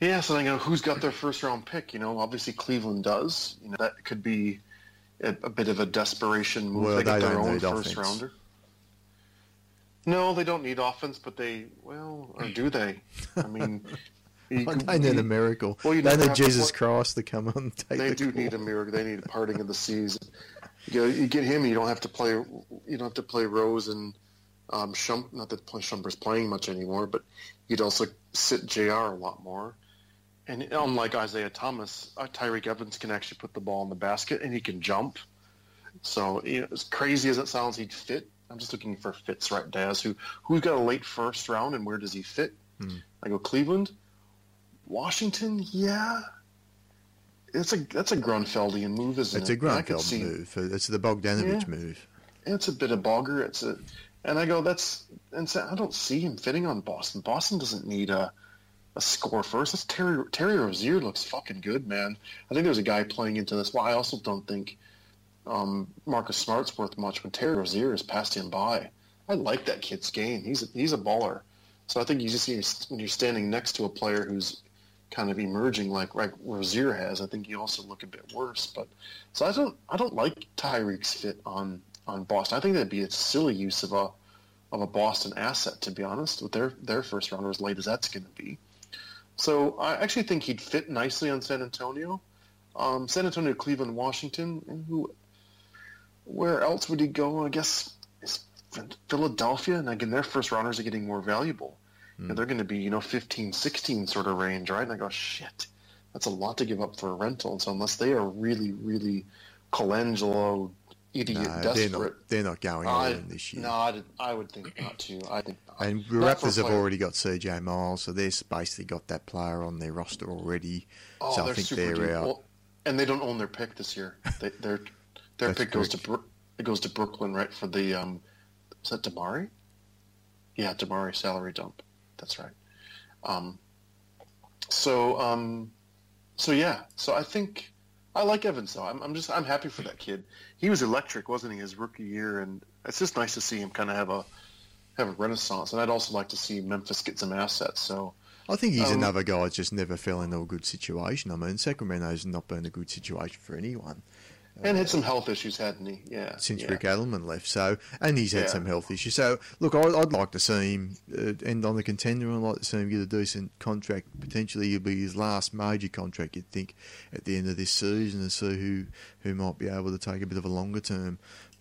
Yeah, so then you know who's got their first round pick? You know, obviously Cleveland does. You know, that could be a, a bit of a desperation move. Well, they they their don't own first offense. rounder. No, they don't need offense, but they well, or do they? I mean, you they need a miracle. Well, you they need Jesus Christ to come and take They the do call. need a miracle. They need a parting of the seas. You, know, you get him, you don't have to play. You don't have to play Rose and um, Shump. Not that Shumper's playing much anymore, but you'd also sit Jr. a lot more. And unlike Isaiah Thomas, uh, Tyreke Evans can actually put the ball in the basket and he can jump. So you know, as crazy as it sounds, he'd fit. I'm just looking for fits right, Daz. Who who's got a late first round and where does he fit? Hmm. I go Cleveland, Washington. Yeah, it's a that's a Grunfeldian move, isn't it? It's a it? I could Grunfeld move. It's the Bogdanovich Yeah. move. It's a bit of bogger. It's a, and I go that's and so I don't see him fitting on Boston. Boston doesn't need a a score first. This Terry Terry Rozier looks fucking good, man. I think there's a guy playing into this. Well, I also don't think um, Marcus Smart's worth much when Terry Rozier has passed him by. I like that kid's game. He's a, he's a baller. So I think you just when you're standing next to a player who's kind of emerging like like Rozier has, I think you also look a bit worse. But so I don't I don't like Tyreke's fit on on Boston. I think that'd be a silly use of a of a Boston asset to be honest, with their their first rounder as late as that's going to be. So I actually think he'd fit nicely on San Antonio. Um, San Antonio, Cleveland, Washington. and Who, where else would he go? I guess Philadelphia, and again, their first rounders are getting more valuable. Mm. And they're going to be, you know, 15, 16 sort of range, right? And I go, shit, that's a lot to give up for a rental. And so unless they are really, really Colangelo idiot no, desperate, they're not, they're not going I, this year. No, I, I, would think not too. I think not. And the Raptors have already got CJ Miles, so they've basically got that player on their roster already. Oh, so I think they're deep. out. Well, and they don't own their pick this year. They, their their pick goes to it goes to Brooklyn, right? For the um, is that DeMarre? Yeah, DeMarre salary dump. That's right. Um, so um, so yeah. So I think I like Evans though. I'm, I'm just I'm happy for that kid. He was electric, wasn't he, his rookie year? And it's just nice to see him kind of have a have a renaissance. And I'd also like to see Memphis get some assets. So I think he's um, another guy that just never fell into a good situation. I mean, Sacramento's not been a good situation for anyone. And had some health issues, hadn't he? Yeah. Since yeah. Rick Adelman left, so and he's had yeah. some health issues. So look, I, would like to see him uh, end on the contender. I'd like to see him get a decent contract. Potentially, it'll be his last major contract. You'd think at the end of this season, and see who who might be able to take a bit of a longer term.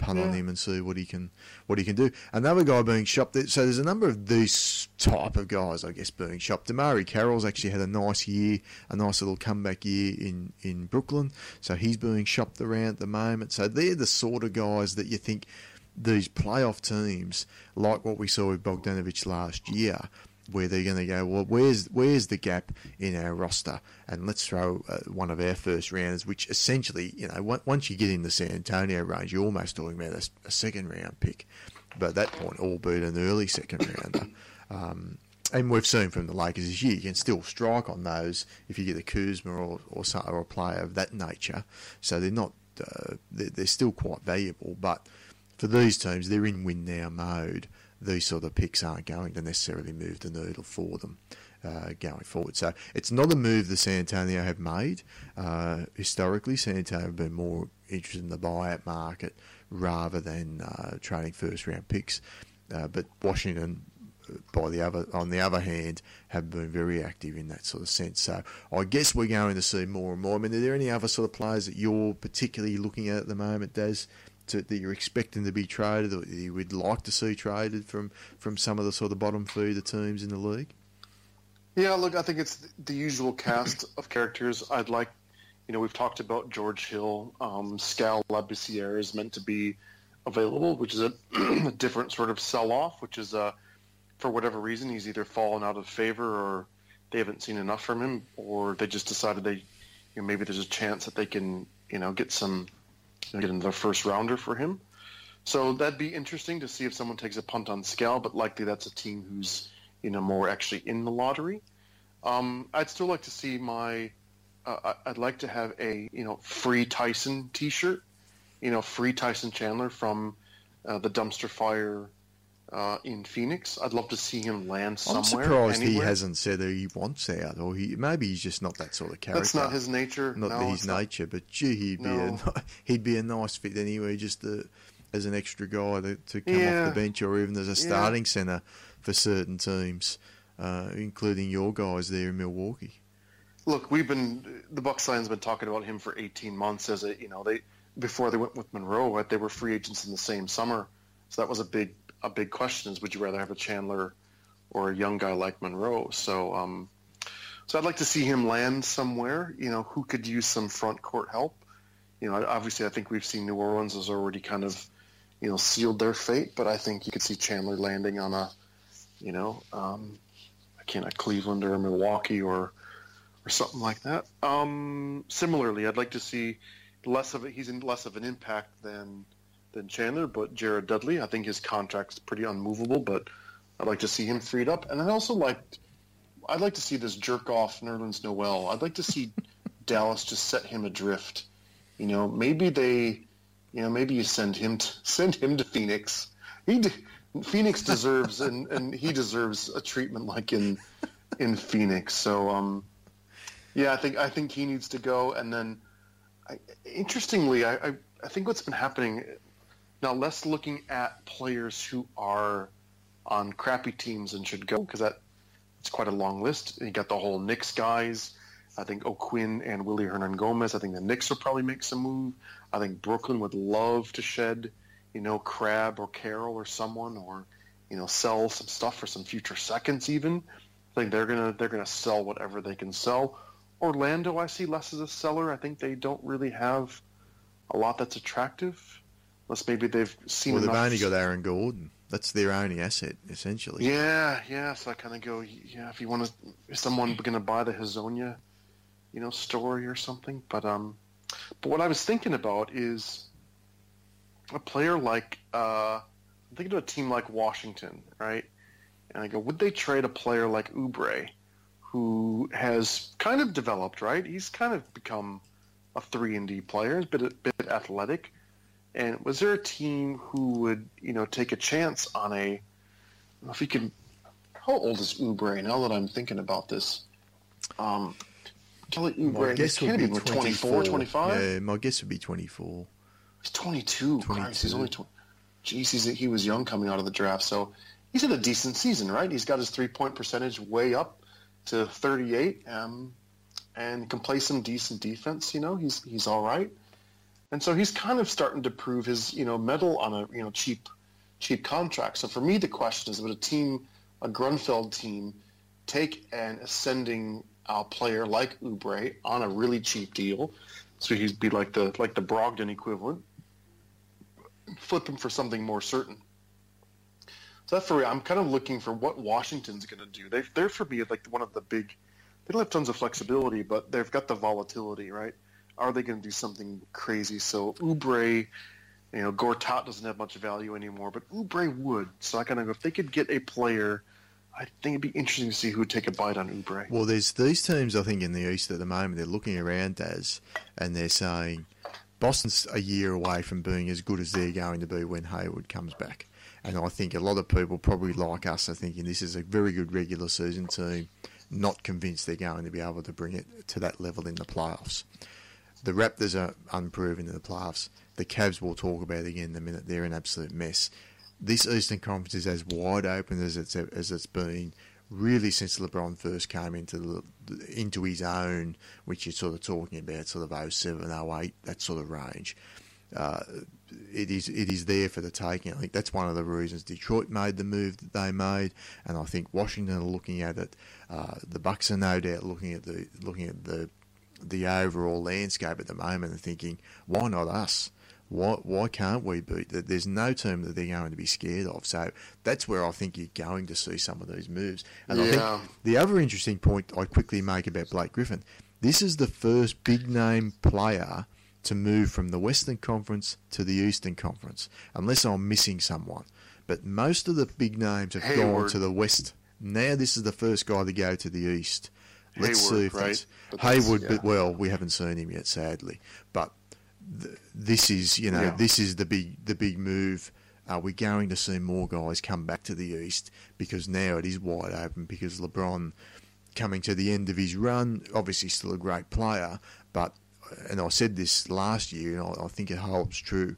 On him and see what he can what he can do. Another guy being shopped. So there's a number of these type of guys, I guess, being shopped. DeMarre Carroll's actually had a nice year, a nice little comeback year in in Brooklyn. So he's being shopped around at the moment. So they're the sort of guys that you think these playoff teams, like what we saw with Bogdanovich last year, where they're going to go, well, where's where's the gap in our roster? And let's throw uh, one of our first rounders, which essentially, you know, once you get in the San Antonio range, you're almost talking about a, a second round pick. But at that point, all albeit an early second rounder. Um, and we've seen from the Lakers this year, you can still strike on those if you get a Kuzma or, or, or a player of that nature. So they're not, uh, they're, they're still quite valuable. But for these teams, they're in win now mode these sort of picks aren't going to necessarily move the needle for them. Uh, going forward. So it's not a move the San Antonio have made. Uh, historically, San Antonio have been more interested in the buyout market rather than uh, trading first round picks. Uh, but Washington, uh, by the other, on the other hand, have been very active in that sort of sense. So I guess we're going to see more and more. I mean, are there any other sort of players that you're particularly looking at at the moment, Des? To, that you're expecting to be traded or you would like to see traded from, from some of the sort of bottom feeder teams in the league? Yeah, look, I think it's the usual cast of characters. I'd like, you know, we've talked about George Hill. Um, Skal Labissiere is meant to be available, which is a, a different sort of sell-off, which is, uh, for whatever reason, he's either fallen out of favor or they haven't seen enough from him, or they just decided they, you know, maybe there's a chance that they can, you know, get some get another first rounder for him. So that'd be interesting to see if someone takes a punt on Skal, but likely that's a team who's you know more actually in the lottery. Um, I'd still like to see my. Uh, I'd like to have a you know free Tyson T-shirt, you know free Tyson Chandler from uh, the dumpster fire uh, in Phoenix. I'd love to see him land somewhere. I'm surprised anywhere. he hasn't said that he wants out, or he maybe he's just not that sort of character. That's not his nature. Not no, his nature, not. but gee, he'd be no. a he'd be a nice fit anyway, just to, as an extra guy to, to come yeah. off the bench, or even as a starting yeah. centre for certain teams, uh, including your guys there in Milwaukee. Look, we've been the Bucks Lions been talking about him for 18 months as a you know they before they went with Monroe, they were free agents in the same summer, so that was a big a big question is would you rather have a Chandler or a young guy like Monroe? So um, so I'd like to see him land somewhere. You know, who could use some front court help? You know, obviously I think we've seen New Orleans has already kind of you know sealed their fate, but I think you could see Chandler landing on a you know um, I can't a Cleveland or Milwaukee or or something like that. Um, similarly, I'd like to see less of it. He's in less of an impact than than Chandler, but Jared Dudley, I think his contract's pretty unmovable, but I'd like to see him freed up. And I also liked, I'd like to see this jerk off Nerlens Noel. I'd like to see Dallas just set him adrift. You know, maybe they, you know, maybe you send him to, send him to Phoenix. He Phoenix deserves and, and he deserves a treatment like in in Phoenix. So um, yeah, I think I think he needs to go. And then, I, interestingly, I, I I think what's been happening now, less looking at players who are on crappy teams and should go because that it's quite a long list. You got the whole Knicks guys. I think O'Quinn and Willy Hernangomez. I think the Knicks will probably make some move. I think Brooklyn would love to shed, you know, Crabbe or Carroll or someone, or you know, sell some stuff for some future seconds. Even I think they're gonna they're gonna sell whatever they can sell. Orlando, I see less as a seller. I think they don't really have a lot that's attractive, unless maybe they've seen. Well, they've enough. only got Aaron Gordon. That's their only asset, essentially. Yeah, yeah. So I kind of go, yeah. If you want to, is someone going to buy the Hezonja, you know, story or something? But um, but what I was thinking about is a player like uh, I'm thinking of a team like Washington, right? And I go, would they trade a player like Oubre, who has kind of developed, right? He's kind of become a three and D player, a bit a bit athletic. And was there a team who would, you know, take a chance on a, if he can, how old is Oubre now that I'm thinking about this? Um, Kelly Oubre, My guess would be be 24, 24. 25? Yeah, my guess would be 24. He's 22. Christ, he's only 20. Jeez, he's, he was young coming out of the draft. So he's had a decent season, right? He's got his three-point percentage way up to 38 um, and can play some decent defense. You know, he's he's all right. And so he's kind of starting to prove his, you know, metal on a, you know, cheap cheap contract. So for me, the question is, would a team, a Grunfeld team, take an ascending uh, player like Oubre on a really cheap deal, so he'd be like the like the Brogdon equivalent, flip him for something more certain. So that's for me. I'm kind of looking for what Washington's going to do. They, they're for me like one of the big. They don't have tons of flexibility, but they've got the volatility, right? Are they going to do something crazy? So Oubre, you know, Gortat doesn't have much value anymore, but Oubre would. So I kind of go if they could get a player, I think it'd be interesting to see who would take a bite on Oubre. Well, there's these teams, I think, in the East at the moment, they're looking around as, and they're saying Boston's a year away from being as good as they're going to be when Hayward comes back. And I think a lot of people, probably like us, are thinking this is a very good regular season team, not convinced they're going to be able to bring it to that level in the playoffs. The Raptors are unproven in the playoffs. The Cavs we'll talk about again in a minute. They're an absolute mess. This Eastern Conference is as wide open as it's as it's been really since LeBron first came into the, into his own, which you're sort of talking about, sort of 07, 08, that sort of range. Uh, it is it is there for the taking. I think that's one of the reasons Detroit made the move that they made, and I think Washington are looking at it. Uh, the Bucks are no doubt looking at the looking at the the overall landscape at the moment and thinking, why not us? Why why can't we beat that? There's no team that they're going to be scared of. So that's where I think you're going to see some of these moves. And I think the other interesting point I quickly make about Blake Griffin, this is the first big name player to move from the Western Conference to the Eastern Conference, unless I'm missing someone. But most of the big names have gone to the West. Now this is the first guy to go to the East. Let's see if right? But that's- yeah. But well, we haven't seen him yet, sadly. But th- this is, you know, Yeah. this is the big, the big move. Are we going to see more guys come back to the East because now it is wide open because LeBron coming to the end of his run, obviously still a great player, but and I said this last year, and I, I think it holds true.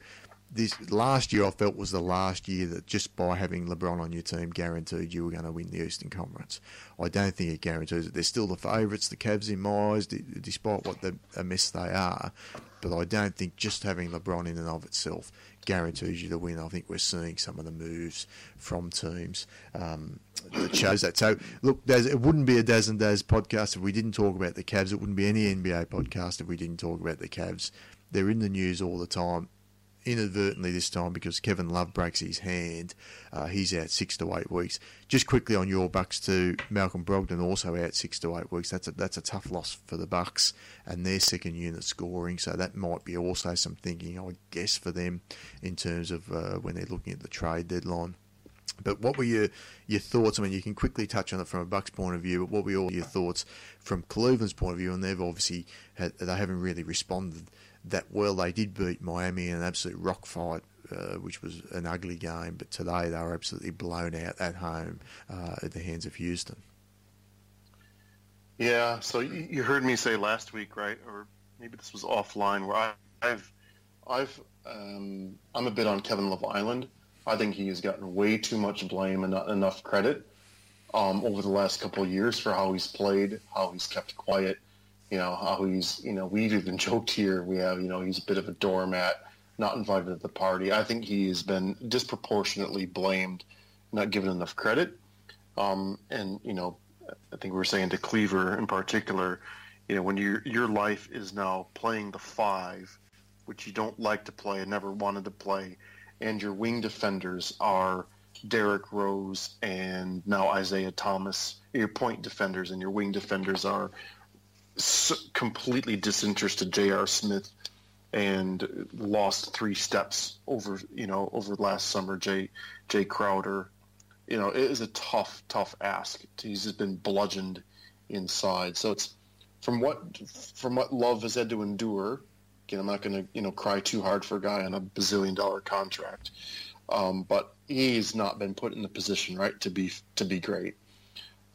This last year, I felt was the last year that just by having LeBron on your team guaranteed you were going to win the Eastern Conference. I don't think it guarantees it. They're still the favourites, the Cavs in my eyes, d- despite what the, a mess they are. But I don't think just having LeBron in and of itself guarantees you the win. I think we're seeing some of the moves from teams um, that shows that. So, look, it wouldn't be a Daz and Dazz podcast if we didn't talk about the Cavs. It wouldn't be any NBA podcast if we didn't talk about the Cavs. They're in the news all the time. Inadvertently this time because Kevin Love breaks his hand. Uh, he's out six to eight weeks. Just quickly on your Bucks too, Malcolm Brogdon also out six to eight weeks. That's a that's a tough loss for the Bucks and their second unit scoring. So that might be also some thinking, I guess, for them in terms of uh, when they're looking at the trade deadline. But what were your your thoughts? I mean, you can quickly touch on it from a Bucks point of view. But what were all your thoughts from Cleveland's point of view? And they've obviously had, they haven't really responded that well. They did beat Miami in an absolute rock fight, uh, which was an ugly game. But today they were absolutely blown out at home uh, at the hands of Houston. Yeah. So you heard me say last week, right? Or maybe this was offline, where I, I've I've um, I'm a bit on Kevin Love Island I think he has gotten way too much blame and not enough credit um, over the last couple of years for how he's played, how he's kept quiet, you know, how he's, you know, we've even joked here. We have, you know, he's a bit of a doormat, not invited to the party. I think he has been disproportionately blamed, not given enough credit. Um, and, you know, I think we were saying to Cleaver in particular, you know, when your your life is now playing the five, which you don't like to play and never wanted to play, and your wing defenders are Derrick Rose and now Isaiah Thomas. Your point defenders and your wing defenders are completely disinterested. J.R. Smith and lost three steps over you know over last summer. Jay Jae Crowder, you know, it is a tough tough ask. He's just been bludgeoned inside. So it's from what from what Love has had to endure Again, I'm not going to you know cry too hard for a guy on a bazillion dollar contract, um, but he's not been put in the position right to be to be great.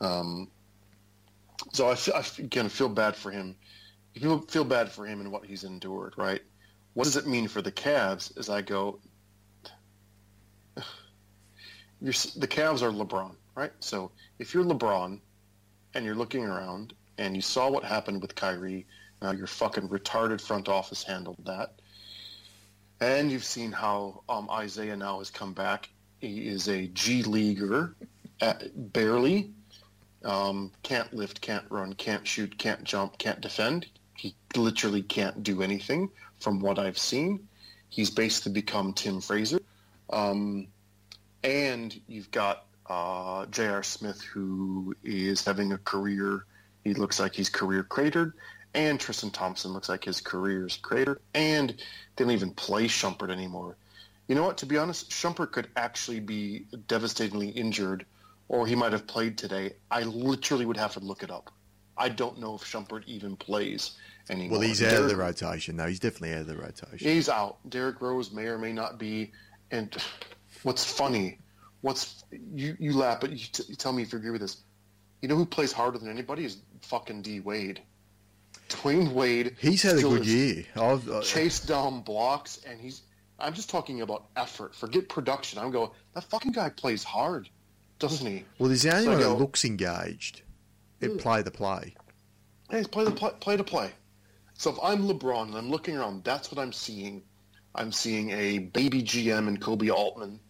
Um, so I, I again feel bad for him. People feel bad for him and what he's endured, right? What does it mean for the Cavs? As I go, the Cavs are LeBron, right? So if you're LeBron and you're looking around and you saw what happened with Kyrie now your fucking retarded front office handled that. And you've seen how um, Isaiah now has come back. He is a G leaguer, at, barely. Um, can't lift, can't run, can't shoot, can't jump, can't defend. He literally can't do anything from what I've seen. He's basically become Tim Frazier. Um, and you've got uh, J.R. Smith, who is having a career. He looks like he's career cratered and Tristan Thompson looks like his career is crater, and they don't even play Shumpert anymore. You know what? To be honest, Shumpert could actually be devastatingly injured, or he might have played today. I literally would have to look it up. I don't know if Shumpert even plays anymore. Well, he's out of the rotation. No, he's definitely out of the rotation. He's out. Derrick Rose may or may not be. And what's funny, what's you you laugh, but you, t- you tell me if you agree with this. You know who plays harder than anybody is fucking D Wade. Dwyane Wade. He's had a good year. I've, uh, chased down blocks, and he's. I'm just talking about effort. Forget production. I'm going. That fucking guy plays hard, doesn't he? Well, he's the only so one that looks engaged. It play the play. Hey, play the play, play to play. So if I'm LeBron and I'm looking around, that's what I'm seeing. I'm seeing a baby GM and Koby Altman,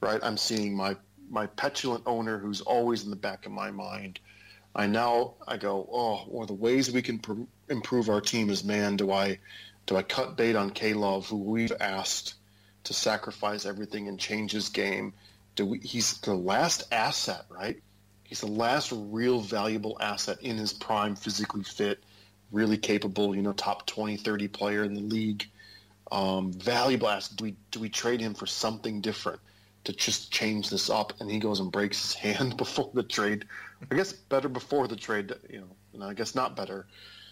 right? I'm seeing my my petulant owner who's always in the back of my mind. I now I go, oh, well, the ways we can pr- improve our team is, man, do I do I cut bait on K Love, who we've asked to sacrifice everything and change his game? We, he's the last asset, right? He's the last real valuable asset in his prime, physically fit, really capable, you know, top 20, 30 player in the league. Um, valuable asset. Do we do we trade him for something different? to just change this up, and he goes and breaks his hand before the trade. I guess better before the trade, you know, and I guess not better.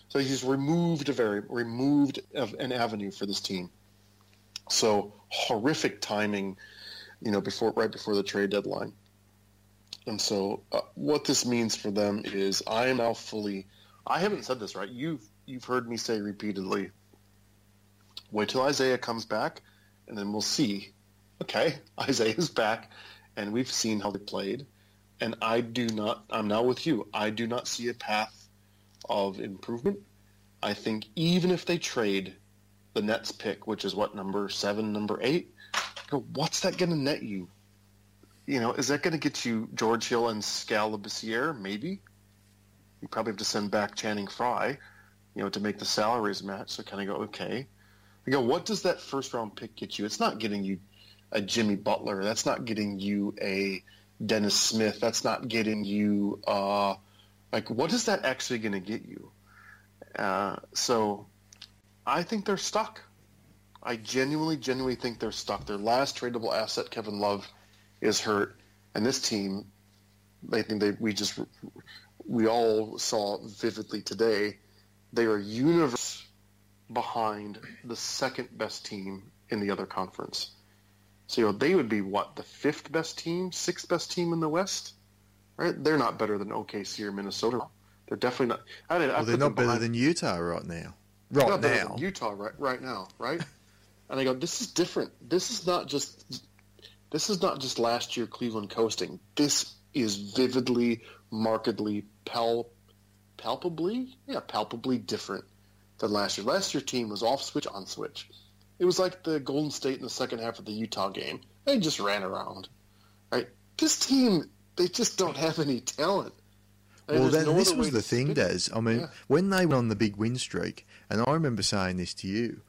So he's removed a very removed an avenue for this team. So horrific timing, you know, before right before the trade deadline. And so uh, what this means for them is I am now fully. I haven't said this right. You've you've heard me say repeatedly. Wait till Isaiah comes back, and then we'll see okay, Isaiah's back, and we've seen how they played. And I do not, I'm now with you. I do not see a path of improvement. I think even if they trade the Nets pick, which is what, number seven, number eight, go, what's that going to net you? You know, is that going to get you George Hill and Skal Labissiere? Maybe. You probably have to send back Channing Frye, you know, to make the salaries match. So kind of go, okay. I go, what does that first round pick get you? It's not getting you a Jimmy Butler. That's not getting you a Dennis Smith. That's not getting you uh, like what is that actually going to get you? Uh, so I think they're stuck. I genuinely, genuinely think they're stuck. Their last tradable asset, Kevin Love, is hurt. And this team, I think they we just we all saw vividly today, they are universe behind the second best team in the other conference. So you know, they would be what the fifth best team, sixth best team in the West, right? They're not better than OKC or Minnesota. They're definitely not. I did, well, they're not better than Utah right now. Right now, Utah right right now, right? and I go, this is different. This is not just this is not just last year Cleveland coasting. This is vividly, markedly, pal, palpably, yeah, palpably different than last year. Last year's team was off switch, on switch. It was like the Golden State in the second half of the Utah game. They just ran around, right? This team, they just don't have any talent. well, then no this was the thing, Des. I mean, yeah. when they went on the big win streak, and I remember saying this to you,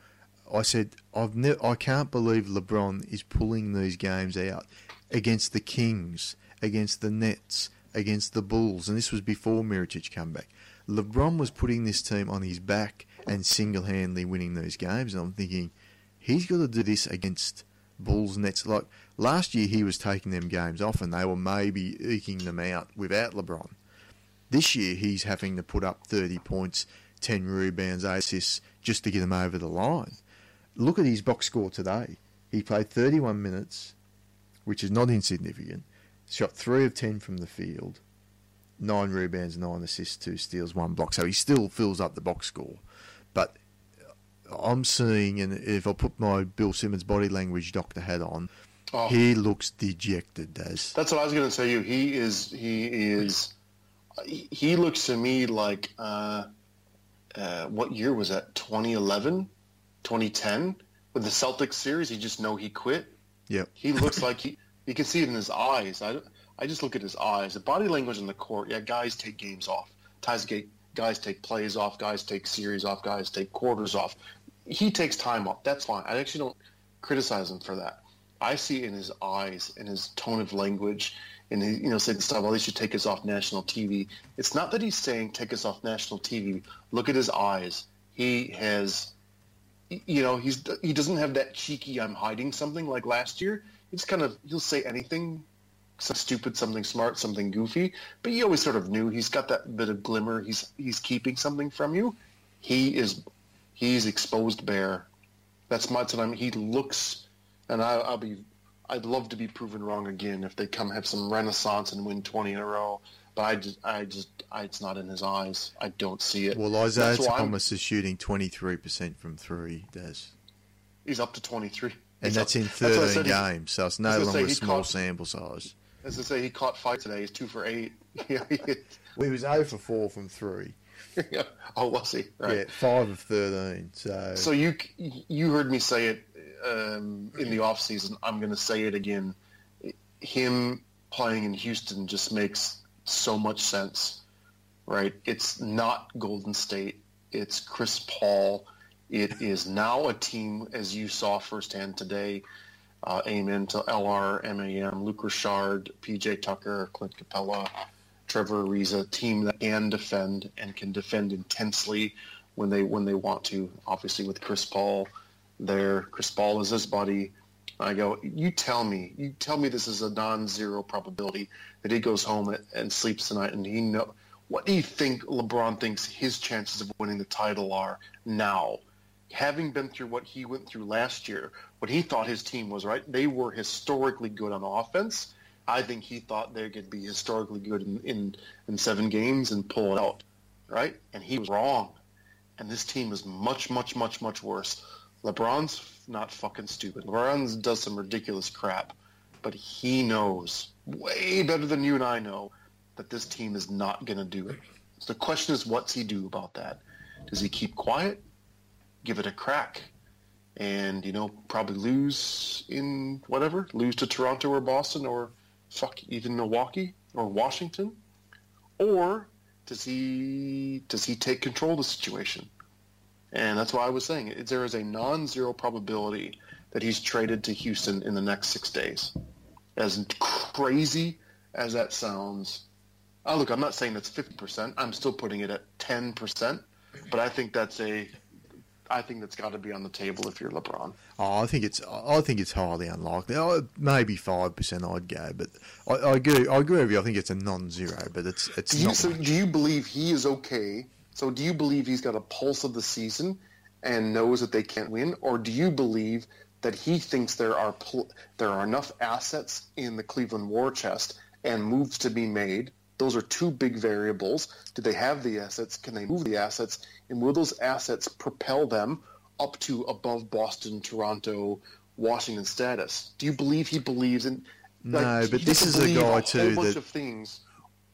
I said, I've ne- I can't believe LeBron is pulling these games out against the Kings, against the Nets, against the Bulls, and this was before Mirotic came back. LeBron was putting this team on his back and single-handedly winning those games, and I'm thinking, he's got to do this against Bulls Nets. Like last year, he was taking them games off, and they were maybe eking them out without LeBron. This year, he's having to put up 30 points, 10 rebounds, 8 assists just to get them over the line. Look at his box score today. He played 31 minutes, which is not insignificant. Shot 3 of 10 from the field, 9 rebounds, 9 assists, 2 steals, 1 block. So he still fills up the box score. But I'm seeing, and if I put my Bill Simmons body language doctor hat on, oh. he looks dejected. As that's what I was going to tell You, he is, he is, he looks to me like, uh, uh, what year was that? 2011, 2010 with the Celtics series. You just know he quit. Yeah, he looks like he. You can see it in his eyes. I, I just look at his eyes. The body language in the court. Yeah, guys take games off. Guys get guys take plays off. Guys take series off. Guys take quarters off he takes time off. That's fine. I actually don't criticize him for that. I see in his eyes, in his tone of language, and he, you know, saying stuff. Well, they should take us off national TV. It's not that he's saying take us off national TV. Look at his eyes. He has, you know, he's he doesn't have that cheeky "I'm hiding something" like last year. He's kind of he'll say anything, some stupid, something smart, something goofy, but you always sort of knew he's got that bit of glimmer. He's he's keeping something from you. He is he's exposed bare. That's my time. He looks, and I, I'll be. I'd love to be proven wrong again if they come have some renaissance and win 20 in a row. But I just, I just, I, it's not in his eyes. I don't see it. Well, Isaiah Thomas is shooting 23% from three. Des. He's up to 23. And that's in 13 games, so it's no longer a small caught, sample size. As I say, he caught five today. He's two for eight. well, he was 0 for 4 from three. oh, was he? Right. Yeah, five of thirteen. So, so you you heard me say it um, in the off season. I'm going to say it again. Him playing in Houston just makes so much sense, right? It's not Golden State. It's Chris Paul. It is now a team, as you saw firsthand today. Uh, amen to LR, MAM, Luc Richard, PJ Tucker, Clint Capela, Trevor Ariza team that can defend and can defend intensely when they when they want to. Obviously, with Chris Paul there, Chris Paul is his buddy. I go, you tell me, you tell me this is a non-zero probability that he goes home and sleeps tonight, and he know. What do you think LeBron thinks his chances of winning the title are now? Having been through what he went through last year, what he thought his team was, right? They were historically good on offense I think he thought they could be historically good in, in, in seven games and pull it out, right? And he was wrong. And this team is much, much, much, much worse. LeBron's not fucking stupid. LeBron does some ridiculous crap, but he knows way better than you and I know that this team is not going to do it. So the question is, what's he do about that? Does he keep quiet? Give it a crack? And, you know, probably lose in whatever, lose to Toronto or Boston or fuck even Milwaukee or Washington? Or does he does he take control of the situation? And that's why I was saying it, there is a non-zero probability that he's traded to Houston in the next six days. As crazy as that sounds, oh look, I'm not saying that's 50%. I'm still putting it at 10%, but I think that's a I think that's got to be on the table if you're LeBron. Oh, I think it's I think it's highly unlikely. Oh, maybe five percent I'd go, but I, I, agree. I agree with you. I think it's a non-zero, but it's it's do you, not. So much. do you believe he is okay? So do you believe he's got a pulse of the season and knows that they can't win, or do you believe that he thinks there are pl- there are enough assets in the Cleveland war chest and moves to be made? Those are two big variables. Do they have the assets? Can they move the assets? And will those assets propel them up to above Boston, Toronto, Washington status? Do you believe he believes in? like, No, but this is a guy whole too bunch that- of things.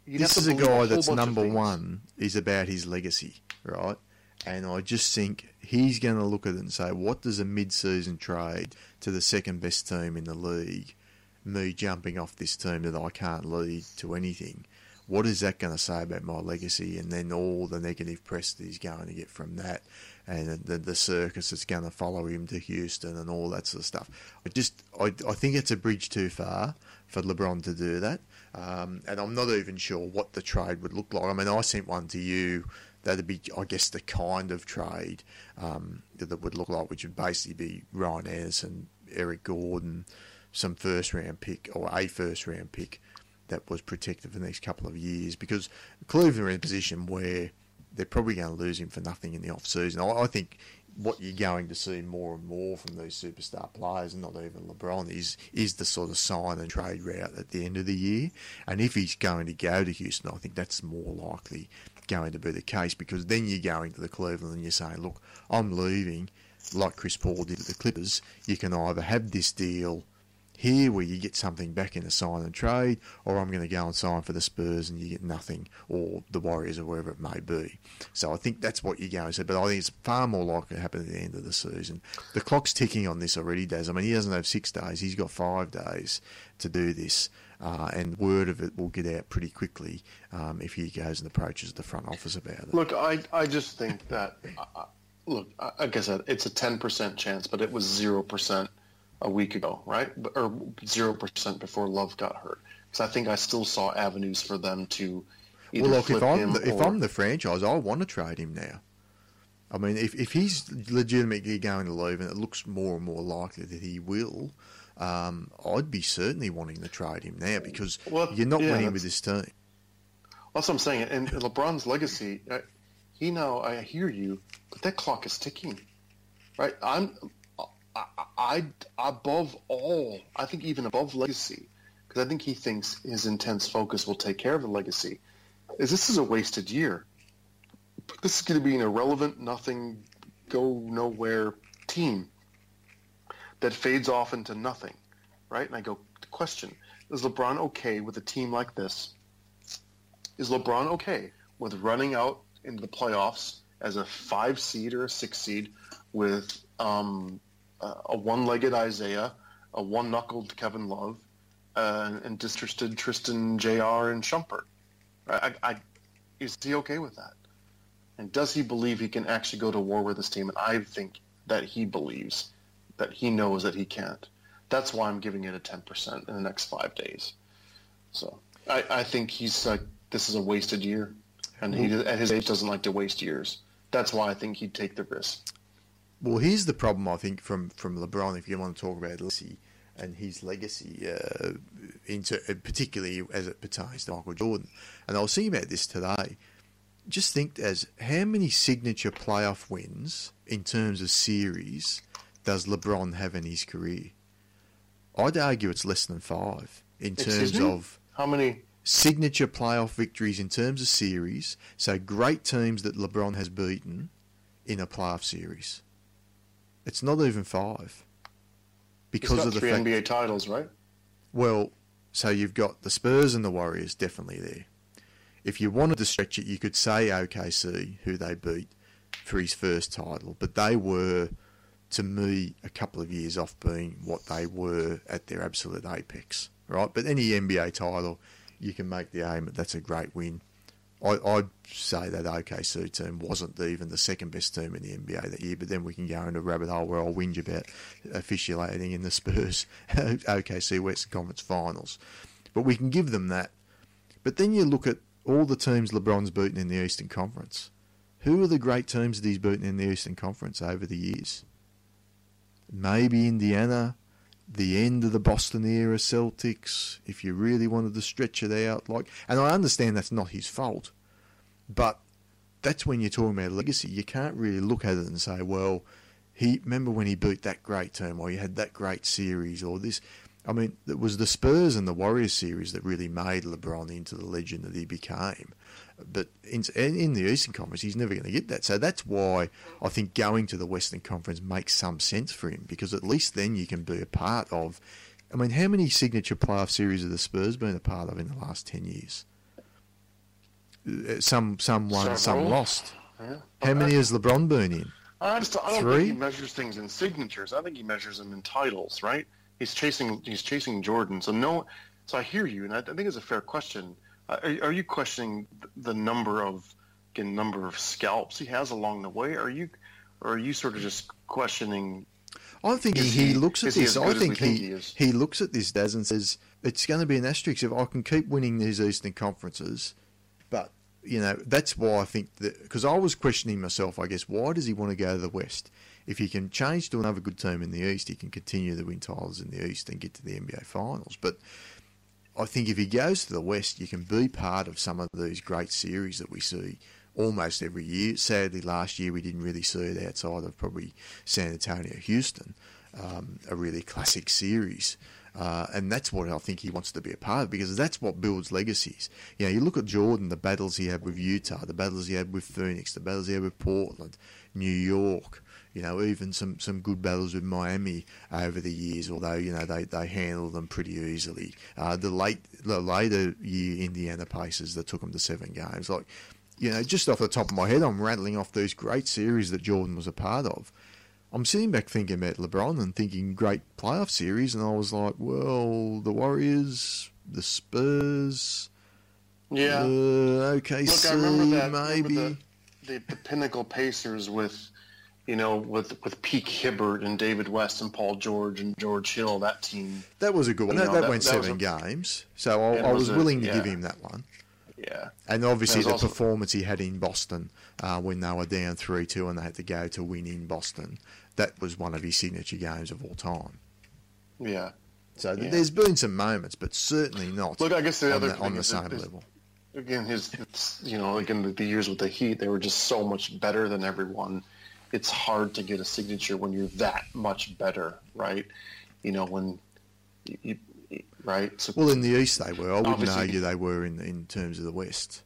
You'd this is a guy whole that's number one is about his legacy, right? And I just think he's going to look at it and say, what does a mid-season trade to the second best team in the league, me jumping off this team that I can't lead to anything, what is that going to say about my legacy? And then all the negative press that he's going to get from that, and the, the circus that's going to follow him to Houston and all that sort of stuff. I just, I, I think it's a bridge too far for LeBron to do that. Um, and I'm not even sure what the trade would look like. I mean, I sent one to you. That'd be, I guess, the kind of trade um, that would look like, which would basically be Ryan Anderson, Eric Gordon, some first round pick or a first round pick that was protected for the next couple of years because Cleveland are in a position where they're probably going to lose him for nothing in the off season. I, I think what you're going to see more and more from these superstar players, and not even LeBron, is is the sort of sign and trade route at the end of the year. And if he's going to go to Houston, I think that's more likely going to be the case because then you're going to the Cleveland and you're saying, look, I'm leaving, like Chris Paul did at the Clippers. You can either have this deal here where you get something back in a sign and trade, or I'm going to go and sign for the Spurs and you get nothing, or the Warriors, or wherever it may be. So I think that's what you're going to see. But I think it's far more likely to happen at the end of the season. The clock's ticking on this already, Daz. I mean, he doesn't have six days, he's got five days to do this. Uh, and word of it will get out pretty quickly um, if he goes and approaches the front office about it. Look, I, I just think that, uh, look, I- like I said, it's a 10% chance, but it was 0% a week ago, right? Or 0% before Love got hurt. Because I think I still saw avenues for them to either Well, look, flip if I'm him the, if or, I'm the franchise, I want to trade him now. I mean, if if he's legitimately going to leave, and it looks more and more likely that he will, um, I'd be certainly wanting to trade him now because Well, you're not yeah, winning with this team. That's what I'm saying. And LeBron's legacy, uh, he now, I hear you, but that clock is ticking, right? I'm, I, I, above all, I think even above legacy, because I think he thinks his intense focus will take care of the legacy, is this is a wasted year. This is going to be an irrelevant, nothing, go nowhere team that fades off into nothing, right? And I go, question, is LeBron okay with a team like this? Is LeBron okay with running out into the playoffs as a five seed or a six seed with um, a a one-legged Isaiah, a one-knuckled Kevin Love, uh, and disinterested Tristan Jr. and Shumpert? I, I, is he okay with that? And does he believe he can actually go to war with this team? And I think that he believes that he knows that he can't. That's why I'm giving it a 10% in the next five days. So I, I think he's like, this is a wasted year. And he, at his age, doesn't like to waste years. That's why I think he'd take the risk. Well, here's the problem I think from from LeBron. If you want to talk about legacy and his legacy, uh, into particularly as it pertains to Michael Jordan, and I was thinking about this today. Just think as how many signature playoff wins in terms of series does LeBron have in his career? I'd argue it's less than five in Excuse terms me? of How many? signature playoff victories in terms of series. So great teams that LeBron has beaten in a playoff series. It's not even five because of the three fact. NBA titles, right? Well, so you've got the Spurs and the Warriors definitely there. If you wanted to stretch it, you could say OKC, who they beat for his first title, but they were, to me, a couple of years off being what they were at their absolute apex, right? But any NBA title, you can make the aim that that's a great win. I, I'd say that OKC team wasn't even the second best team in the NBA that year, but then we can go into a rabbit hole where I'll whinge about officiating in the Spurs OKC Western Conference Finals. But we can give them that. But then you look at all the teams LeBron's beaten in the Eastern Conference. Who are the great teams that he's beaten in the Eastern Conference over the years? Maybe Indiana, the end of the Boston era Celtics, if you really wanted to stretch it out. Like, and I understand that's not his fault, but that's when you're talking about legacy. You can't really look at it and say, well, he remember when he beat that great team, or he had that great series, or this. I mean, it was the Spurs and the Warriors series that really made LeBron into the legend that he became. But in, in the Eastern Conference, he's never going to get that. So that's why I think going to the Western Conference makes some sense for him because at least then you can be a part of. I mean, how many signature playoff series have the Spurs been a part of in the last 10 years? Uh, some some won, Several. some lost. Yeah. How many has LeBron been in? I just I don't Three? think he measures things in signatures. I think he measures them in titles, right? He's chasing he's chasing Jordan. So no, so I hear you, and I, I think it's a fair question. Are, are, you questioning the number of again, number of scalps he has along the way? Are you, or are you sort of just questioning? I think he, he, looks at this. I think, he, he, he, looks at this, Daz, and says it's going to be an asterisk if I can keep winning these Eastern conferences, but you know that's why I think that because I was questioning myself. I guess why does he want to go to the West? If he can change to another good team in the East, he can continue to win titles in the East and get to the NBA Finals. But I think if he goes to the West, you can be part of some of these great series that we see almost every year. Sadly, last year we didn't really see it outside of probably San Antonio, Houston, um, a really classic series. Uh, and that's what I think he wants to be a part of because that's what builds legacies. You know, you look at Jordan, the battles he had with Utah, the battles he had with Phoenix, the battles he had with Portland, New York, you know, even some, some good battles with Miami over the years, although, you know, they, they handled them pretty easily. Uh, the late the later year Indiana Pacers that took them to seven games, like, you know, just off the top of my head, I'm rattling off these great series that Jordan was a part of. I'm sitting back thinking about LeBron and thinking great playoff series, and I was like, well, the Warriors, the Spurs, yeah, uh, OKC, Look, I remember that, maybe remember the, the, the pinnacle Pacers with you know, with with peak Hibbert and David West and Paul George and George Hill, that team. That was a good one. That, know, that, that, went that seven a, games, so I, I was, was a, willing to yeah. give him that one. Yeah. And obviously the also, performance he had in Boston uh, when they were down three two and they had to go to win in Boston, that was one of his signature games of all time. Yeah. So yeah. there's been some moments, but certainly not. Look, I guess the other the, on the same level. Again, his you know, again the, the years with the Heat, they were just so much better than everyone it's hard to get a signature when you're that much better, right? You know, when you, right? So well, in the East they were. I wouldn't argue they were in in terms of the West.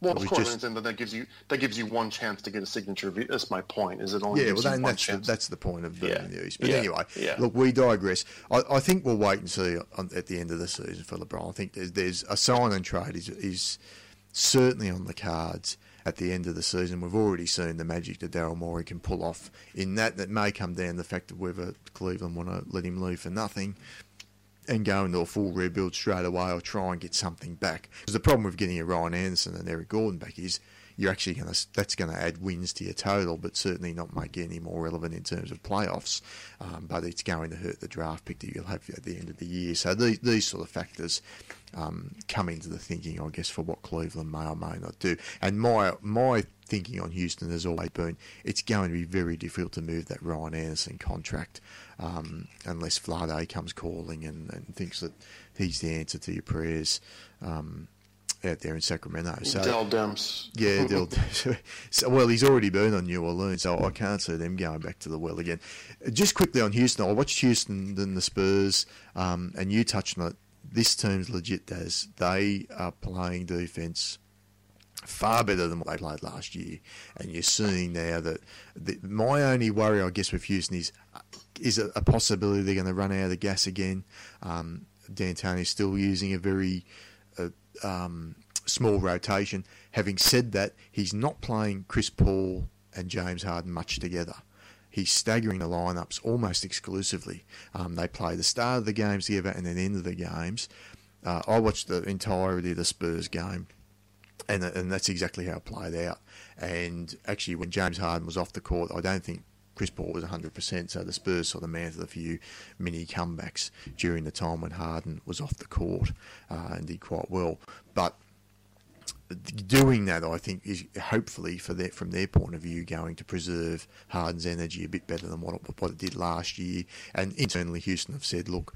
Well, of course, just, and that gives you that gives you one chance to get a signature. That's my point. Is it only? Yeah, well, then that's the, that's the point of being yeah. in the East. But yeah. anyway, yeah. look, we digress. I, I, think we'll wait and see on, at the end of the season for LeBron. I think there's, there's a sign and trade is is certainly on the cards at the end of the season. We've already seen the magic that Daryl Morey can pull off in that. That may come down to the fact of whether Cleveland want to let him leave for nothing and go into a full rebuild straight away or try and get something back. Because the problem with getting a Ryan Anderson and Eric Gordon back is you're actually going to that's going to add wins to your total, but certainly not make it any more relevant in terms of playoffs. Um, but it's going to hurt the draft pick that you'll have at the end of the year. So these, these sort of factors um, come into the thinking, I guess, for what Cleveland may or may not do. And my my thinking on Houston has always been it's going to be very difficult to move that Ryan Anderson contract um, unless Vlade comes calling and, and, thinks that he's the answer to your prayers. Um, out there in Sacramento. So, Dell Demps. Yeah, Dell so, well, he's already been on New Orleans, so I can't see them going back to the well again. Just quickly on Houston, I watched Houston and the Spurs, um, and you touched on it. This team's legit, as they are playing defence far better than what they played last year. And you're seeing now that the, my only worry, I guess, with Houston is is a, a possibility they're going to run out of gas again. Um, D'Antoni's still using a very uh, um, small rotation. Having said that, he's not playing Chris Paul and James Harden much together. He's staggering the lineups almost exclusively. Um, they play the start of the games together and then end of the games. Uh, I watched the entirety of the Spurs game, and and that's exactly how it played out. And actually, when James Harden was off the court, I don't think Chris Paul was 100%, so the Spurs sort of mounted a few mini comebacks during the time when Harden was off the court uh, and did quite well. But doing that, I think, is hopefully for their, from their point of view going to preserve Harden's energy a bit better than what it, what it did last year. And internally, Houston have said, look,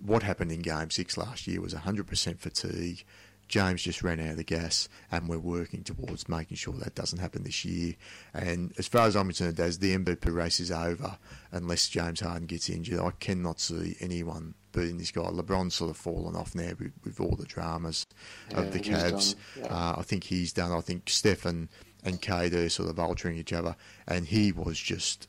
what happened in Game Six last year was 100% fatigue. James just ran out of the gas, and we're working towards making sure that doesn't happen this year. And as far as I'm concerned, as the MVP race is over, unless James Harden gets injured, I cannot see anyone beating this guy. LeBron's sort of fallen off now with, with all the dramas Yeah, of the Cavs. done, yeah. Uh, I think he's done. I think Stephen and KD are sort of altering each other, and he was just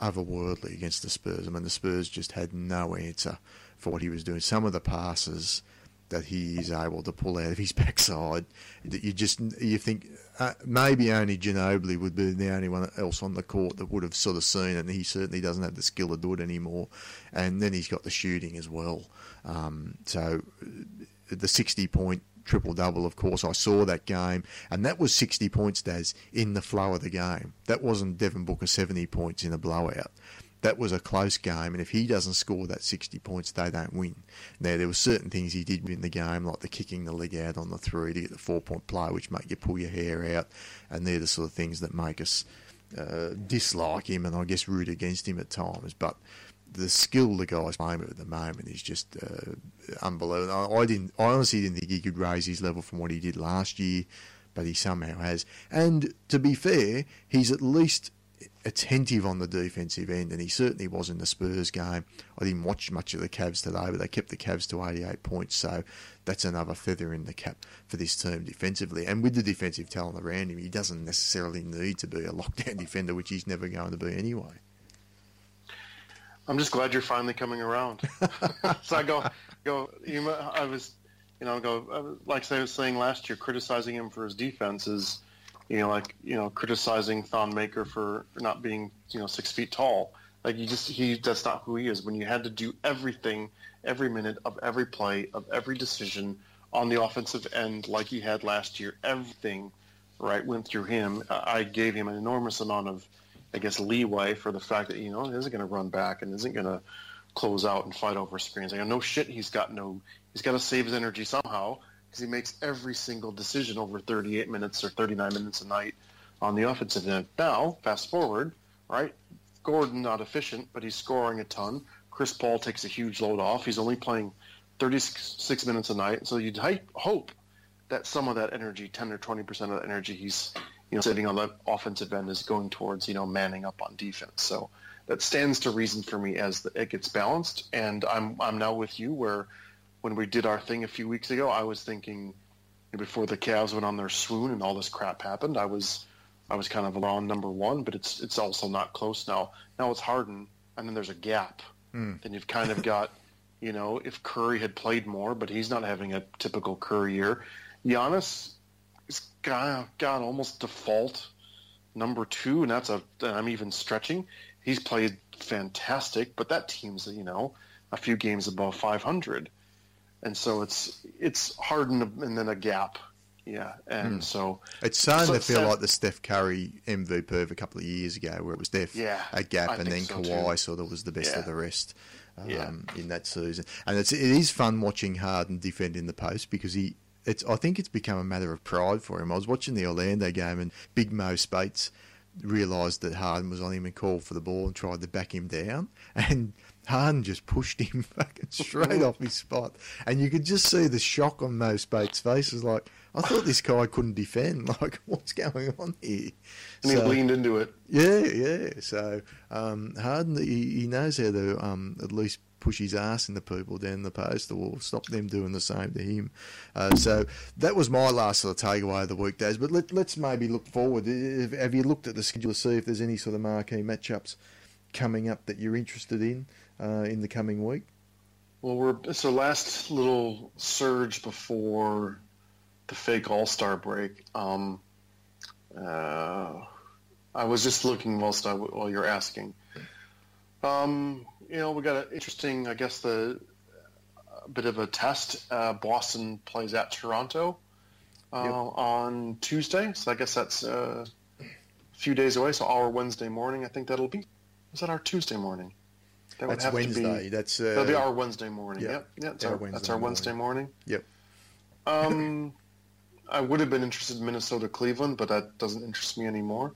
otherworldly against the Spurs. I mean, the Spurs just had no answer for what he was doing. Some of the passes that he is able to pull out of his backside, that you just you think uh, maybe only Ginobili would be the only one else on the court that would have sort of seen it. And he certainly doesn't have the skill to do it anymore. And then he's got the shooting as well. Um, so uh, the sixty point triple double, of course, I saw that game, and that was 60 points, Daz, in the flow of the game. That wasn't Devin Booker 70 points in a blowout. That was a close game, and if he doesn't score that 60 points, they don't win. Now, there were certain things he did in the game, like the kicking the leg out on the three to get the four point play, which make you pull your hair out, and they're the sort of things that make us uh, dislike him and I guess root against him at times. But the skill the guy's playing at the moment is just uh, unbelievable. I, I didn't, I honestly didn't think he could raise his level from what he did last year, but he somehow has. And to be fair, he's at least attentive on the defensive end, and he certainly was in the Spurs game. I didn't watch much of the Cavs today, but they kept the Cavs to 88 points, so that's another feather in the cap for this team defensively. And with the defensive talent around him, he doesn't necessarily need to be a lockdown defender, which he's never going to be anyway. I'm just glad you're finally coming around. so I go, go. You, I was, you know, go was- like I was saying last year, criticizing him for his defense is, you know, like you know, criticizing Thon Maker for not being, you know, six feet tall. Like you just he that's not who he is. When you had to do everything, every minute of every play of every decision on the offensive end, like he had last year, everything right went through him. I gave him an enormous amount of I guess leeway for the fact that you know he isn't going to run back and isn't going to close out and fight over screens. I go, no shit, he's got no, he's got to save his energy somehow because he makes every single decision over 38 minutes or 39 minutes a night on the offensive end. Now, fast forward, right? Gordon not efficient, but he's scoring a ton. Chris Paul takes a huge load off. He's only playing 36 minutes a night, so you'd hope that some of that energy, 10 or 20 percent of that energy, he's you know sitting on the offensive end is going towards you know manning up on defense. So that stands to reason for me as the, it gets balanced. And I'm I'm now with you where when we did our thing a few weeks ago, I was thinking before the Cavs went on their swoon and all this crap happened, I was I was kind of around number one, but it's it's also not close now. Now it's Harden, and then there's a gap. Mm. Then you've kind of got, you know, if Curry had played more, but he's not having a typical Curry year. Giannis is got, got almost default number two, and that's a I'm even stretching. He's played fantastic, but that team's you know a few games above 500, and so it's it's Harden and then a gap, yeah, and Hmm. so It's starting So to feel like the Steph Curry MVP of a couple of years ago, where it was Steph Yeah, a gap, I and then so, Kawhi too. sort of was the best Yeah. of the rest um, Yeah. in that season. And it's it is fun watching Harden defend in the post because he. It's, I think it's become a matter of pride for him. I was watching the Orlando game and Big Mo Speights realised that Harden was on him and called for the ball and tried to back him down. And Harden just pushed him fucking straight off his spot. And you could just see the shock on Mo Speights' face. It like, I thought this guy couldn't defend. Like, what's going on here? and he leaned into it. yeah, yeah. So um, Harden, he, he knows how to um, at least push his ass into people down the post or stop them doing the same to him. Uh, so that was my last sort of takeaway of the weekdays. But let, let's maybe look forward. Have you looked at the schedule to see if there's any sort of marquee matchups coming up that you're interested in uh, in the coming week? Well, we're so last little surge before the fake All Star break. Um, uh, I was just looking whilst I, while you're asking. Um, you know, we got an interesting, I guess, the a bit of a test. Uh, Boston plays at Toronto uh, Yep. on Tuesday, so I guess that's uh, a few days away. So our Wednesday morning, I think that'll be. Is that our Tuesday morning? That That's to be- Wednesday. That's uh, That'll be our Wednesday morning. yeah, Yep. Yeah, that's our our, Wednesday that's our morning. Wednesday morning. Yep. Um, I would have been interested in Minnesota Cleveland, but that doesn't interest me anymore.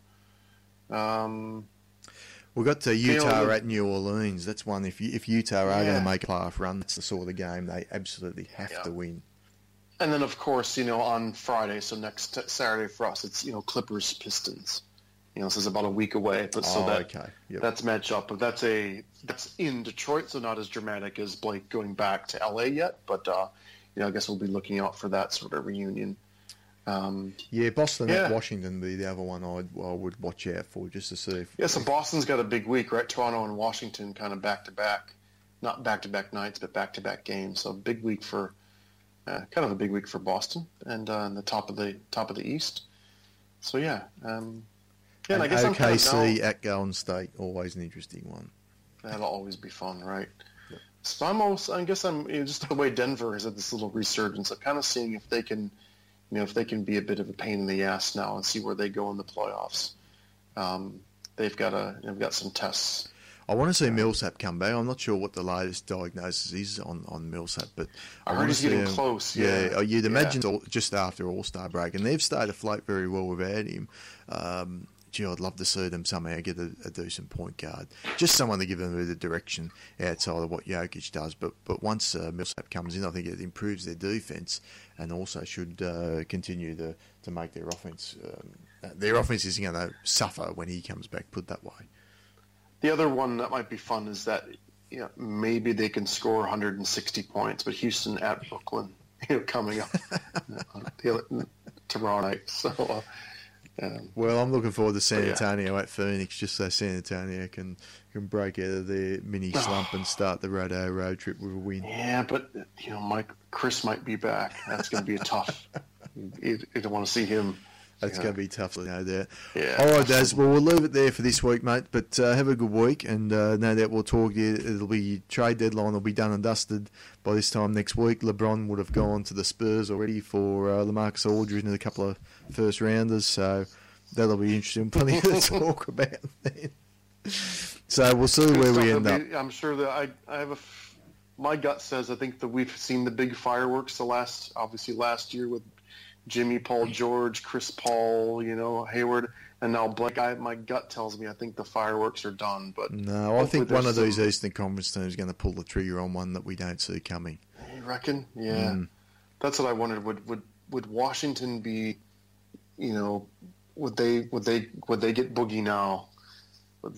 Um, We've got to Utah at New Orleans. That's one. If if Utah are going to make a playoff run, that's the sort of game they absolutely have Yeah. to win. and then of course, you know, on Friday, so next Saturday for us, it's you know Clippers Pistons. You know, this is about a week away, but so oh, that okay. Yep. that's matchup. But that's a that's in Detroit, so not as dramatic as Blake going back to LA yet. But uh, you know, I guess we'll be looking out for that sort of reunion. Um, yeah, Boston Yeah. at Washington would be the other one I'd, I would watch out for just to see if. yeah, so Boston's got a big week, right? Toronto and Washington kind of back to back, not back to back nights, but back to back games. So big week for uh, kind of a big week for Boston and uh, in the top of the top of the East. So yeah, um, yeah, and I guess I'm kind of OKC at Golden State, always an interesting one. That'll always be fun, right? So I'm also, I guess I'm you know, just the way Denver has had this little resurgence. I'm kind of seeing if they can, you know, if they can be a bit of a pain in the ass now and see where they go in the playoffs. Um, they've got a, they've got some tests. I want to see Millsap come back. I'm not sure what the latest diagnosis is on, on Millsap, but I heard wanna he's getting him- close, Yeah, yeah. oh, you'd imagine all, just after All Star break, and they've stayed afloat very well without him. Um, gee, I'd love to see them somehow get a, a decent point guard, just someone to give them a bit of direction outside of what Jokic does. But but once uh, Millsap comes in, I think it improves their defense and also should uh, continue to, to make their offense. Um, their offense isn't going to suffer when he comes back. Put that way. The other one that might be fun is that you know maybe they can score 160 points, but Houston at Brooklyn, you know, coming up tomorrow night. So. Uh, um, Well, I'm looking forward to San But yeah. Antonio at Phoenix, just so San Antonio can can break out of their mini slump and start the Rodeo road trip with a win. Yeah, but you know, Mike Chris might be back. That's going to be a tough. you, don't want to see him. That's going to be tough, no doubt. Yeah. All right, Daz. Well, we'll leave it there for this week, mate. But uh, have a good week, and uh, no doubt we'll talk to you. It'll be trade deadline It'll be done and dusted by this time next week. LeBron would have gone to the Spurs already for uh, LaMarcus Aldridge and a couple of first rounders, so that'll be interesting. Plenty to talk about then. So we'll see where we end up. I'm sure that I, I have a. My gut says I think that we've seen the big fireworks the last, obviously last year with Jimmy, Paul George, Chris Paul, you know Hayward, and now Blake. I, my gut tells me I think the fireworks are done. But No, I think one of these some- Eastern Conference teams is going to pull the trigger on one that we don't see coming. You reckon? Yeah. Mm. That's what I wondered. Would would would Washington be, you know, would they would they would they get Boogie now,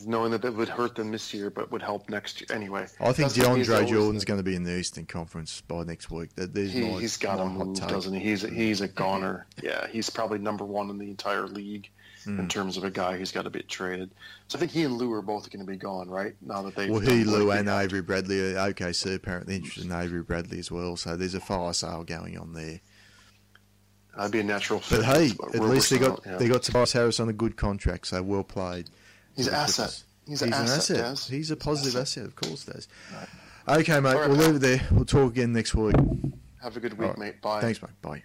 knowing that it would hurt them this year, but would help next year anyway? I think That's DeAndre Jordan's going to be in the Eastern Conference by next week. That there's He, he's got to move, doesn't he? He's a, he's a goner. Yeah, he's probably number one in the entire league in Mm. terms of a guy who's got to be traded. So I think he and Lou are both going to be gone, right? Now that they've Well, he, Lou, and. Avery Bradley are OKC apparently interested in Avery Bradley as well. So there's a fire sale going on there. That'd be a natural fit. But hey, at least they got yeah. they got Tobias Harris on a good contract, so well played. He's an asset. Clippers. He's an asset, Daz. He's a He's positive asset. asset. of course, Des. Okay, mate. Right, we'll pal. leave it there. We'll talk again next week. Have a good week, right. mate. Bye. Thanks, mate. Bye.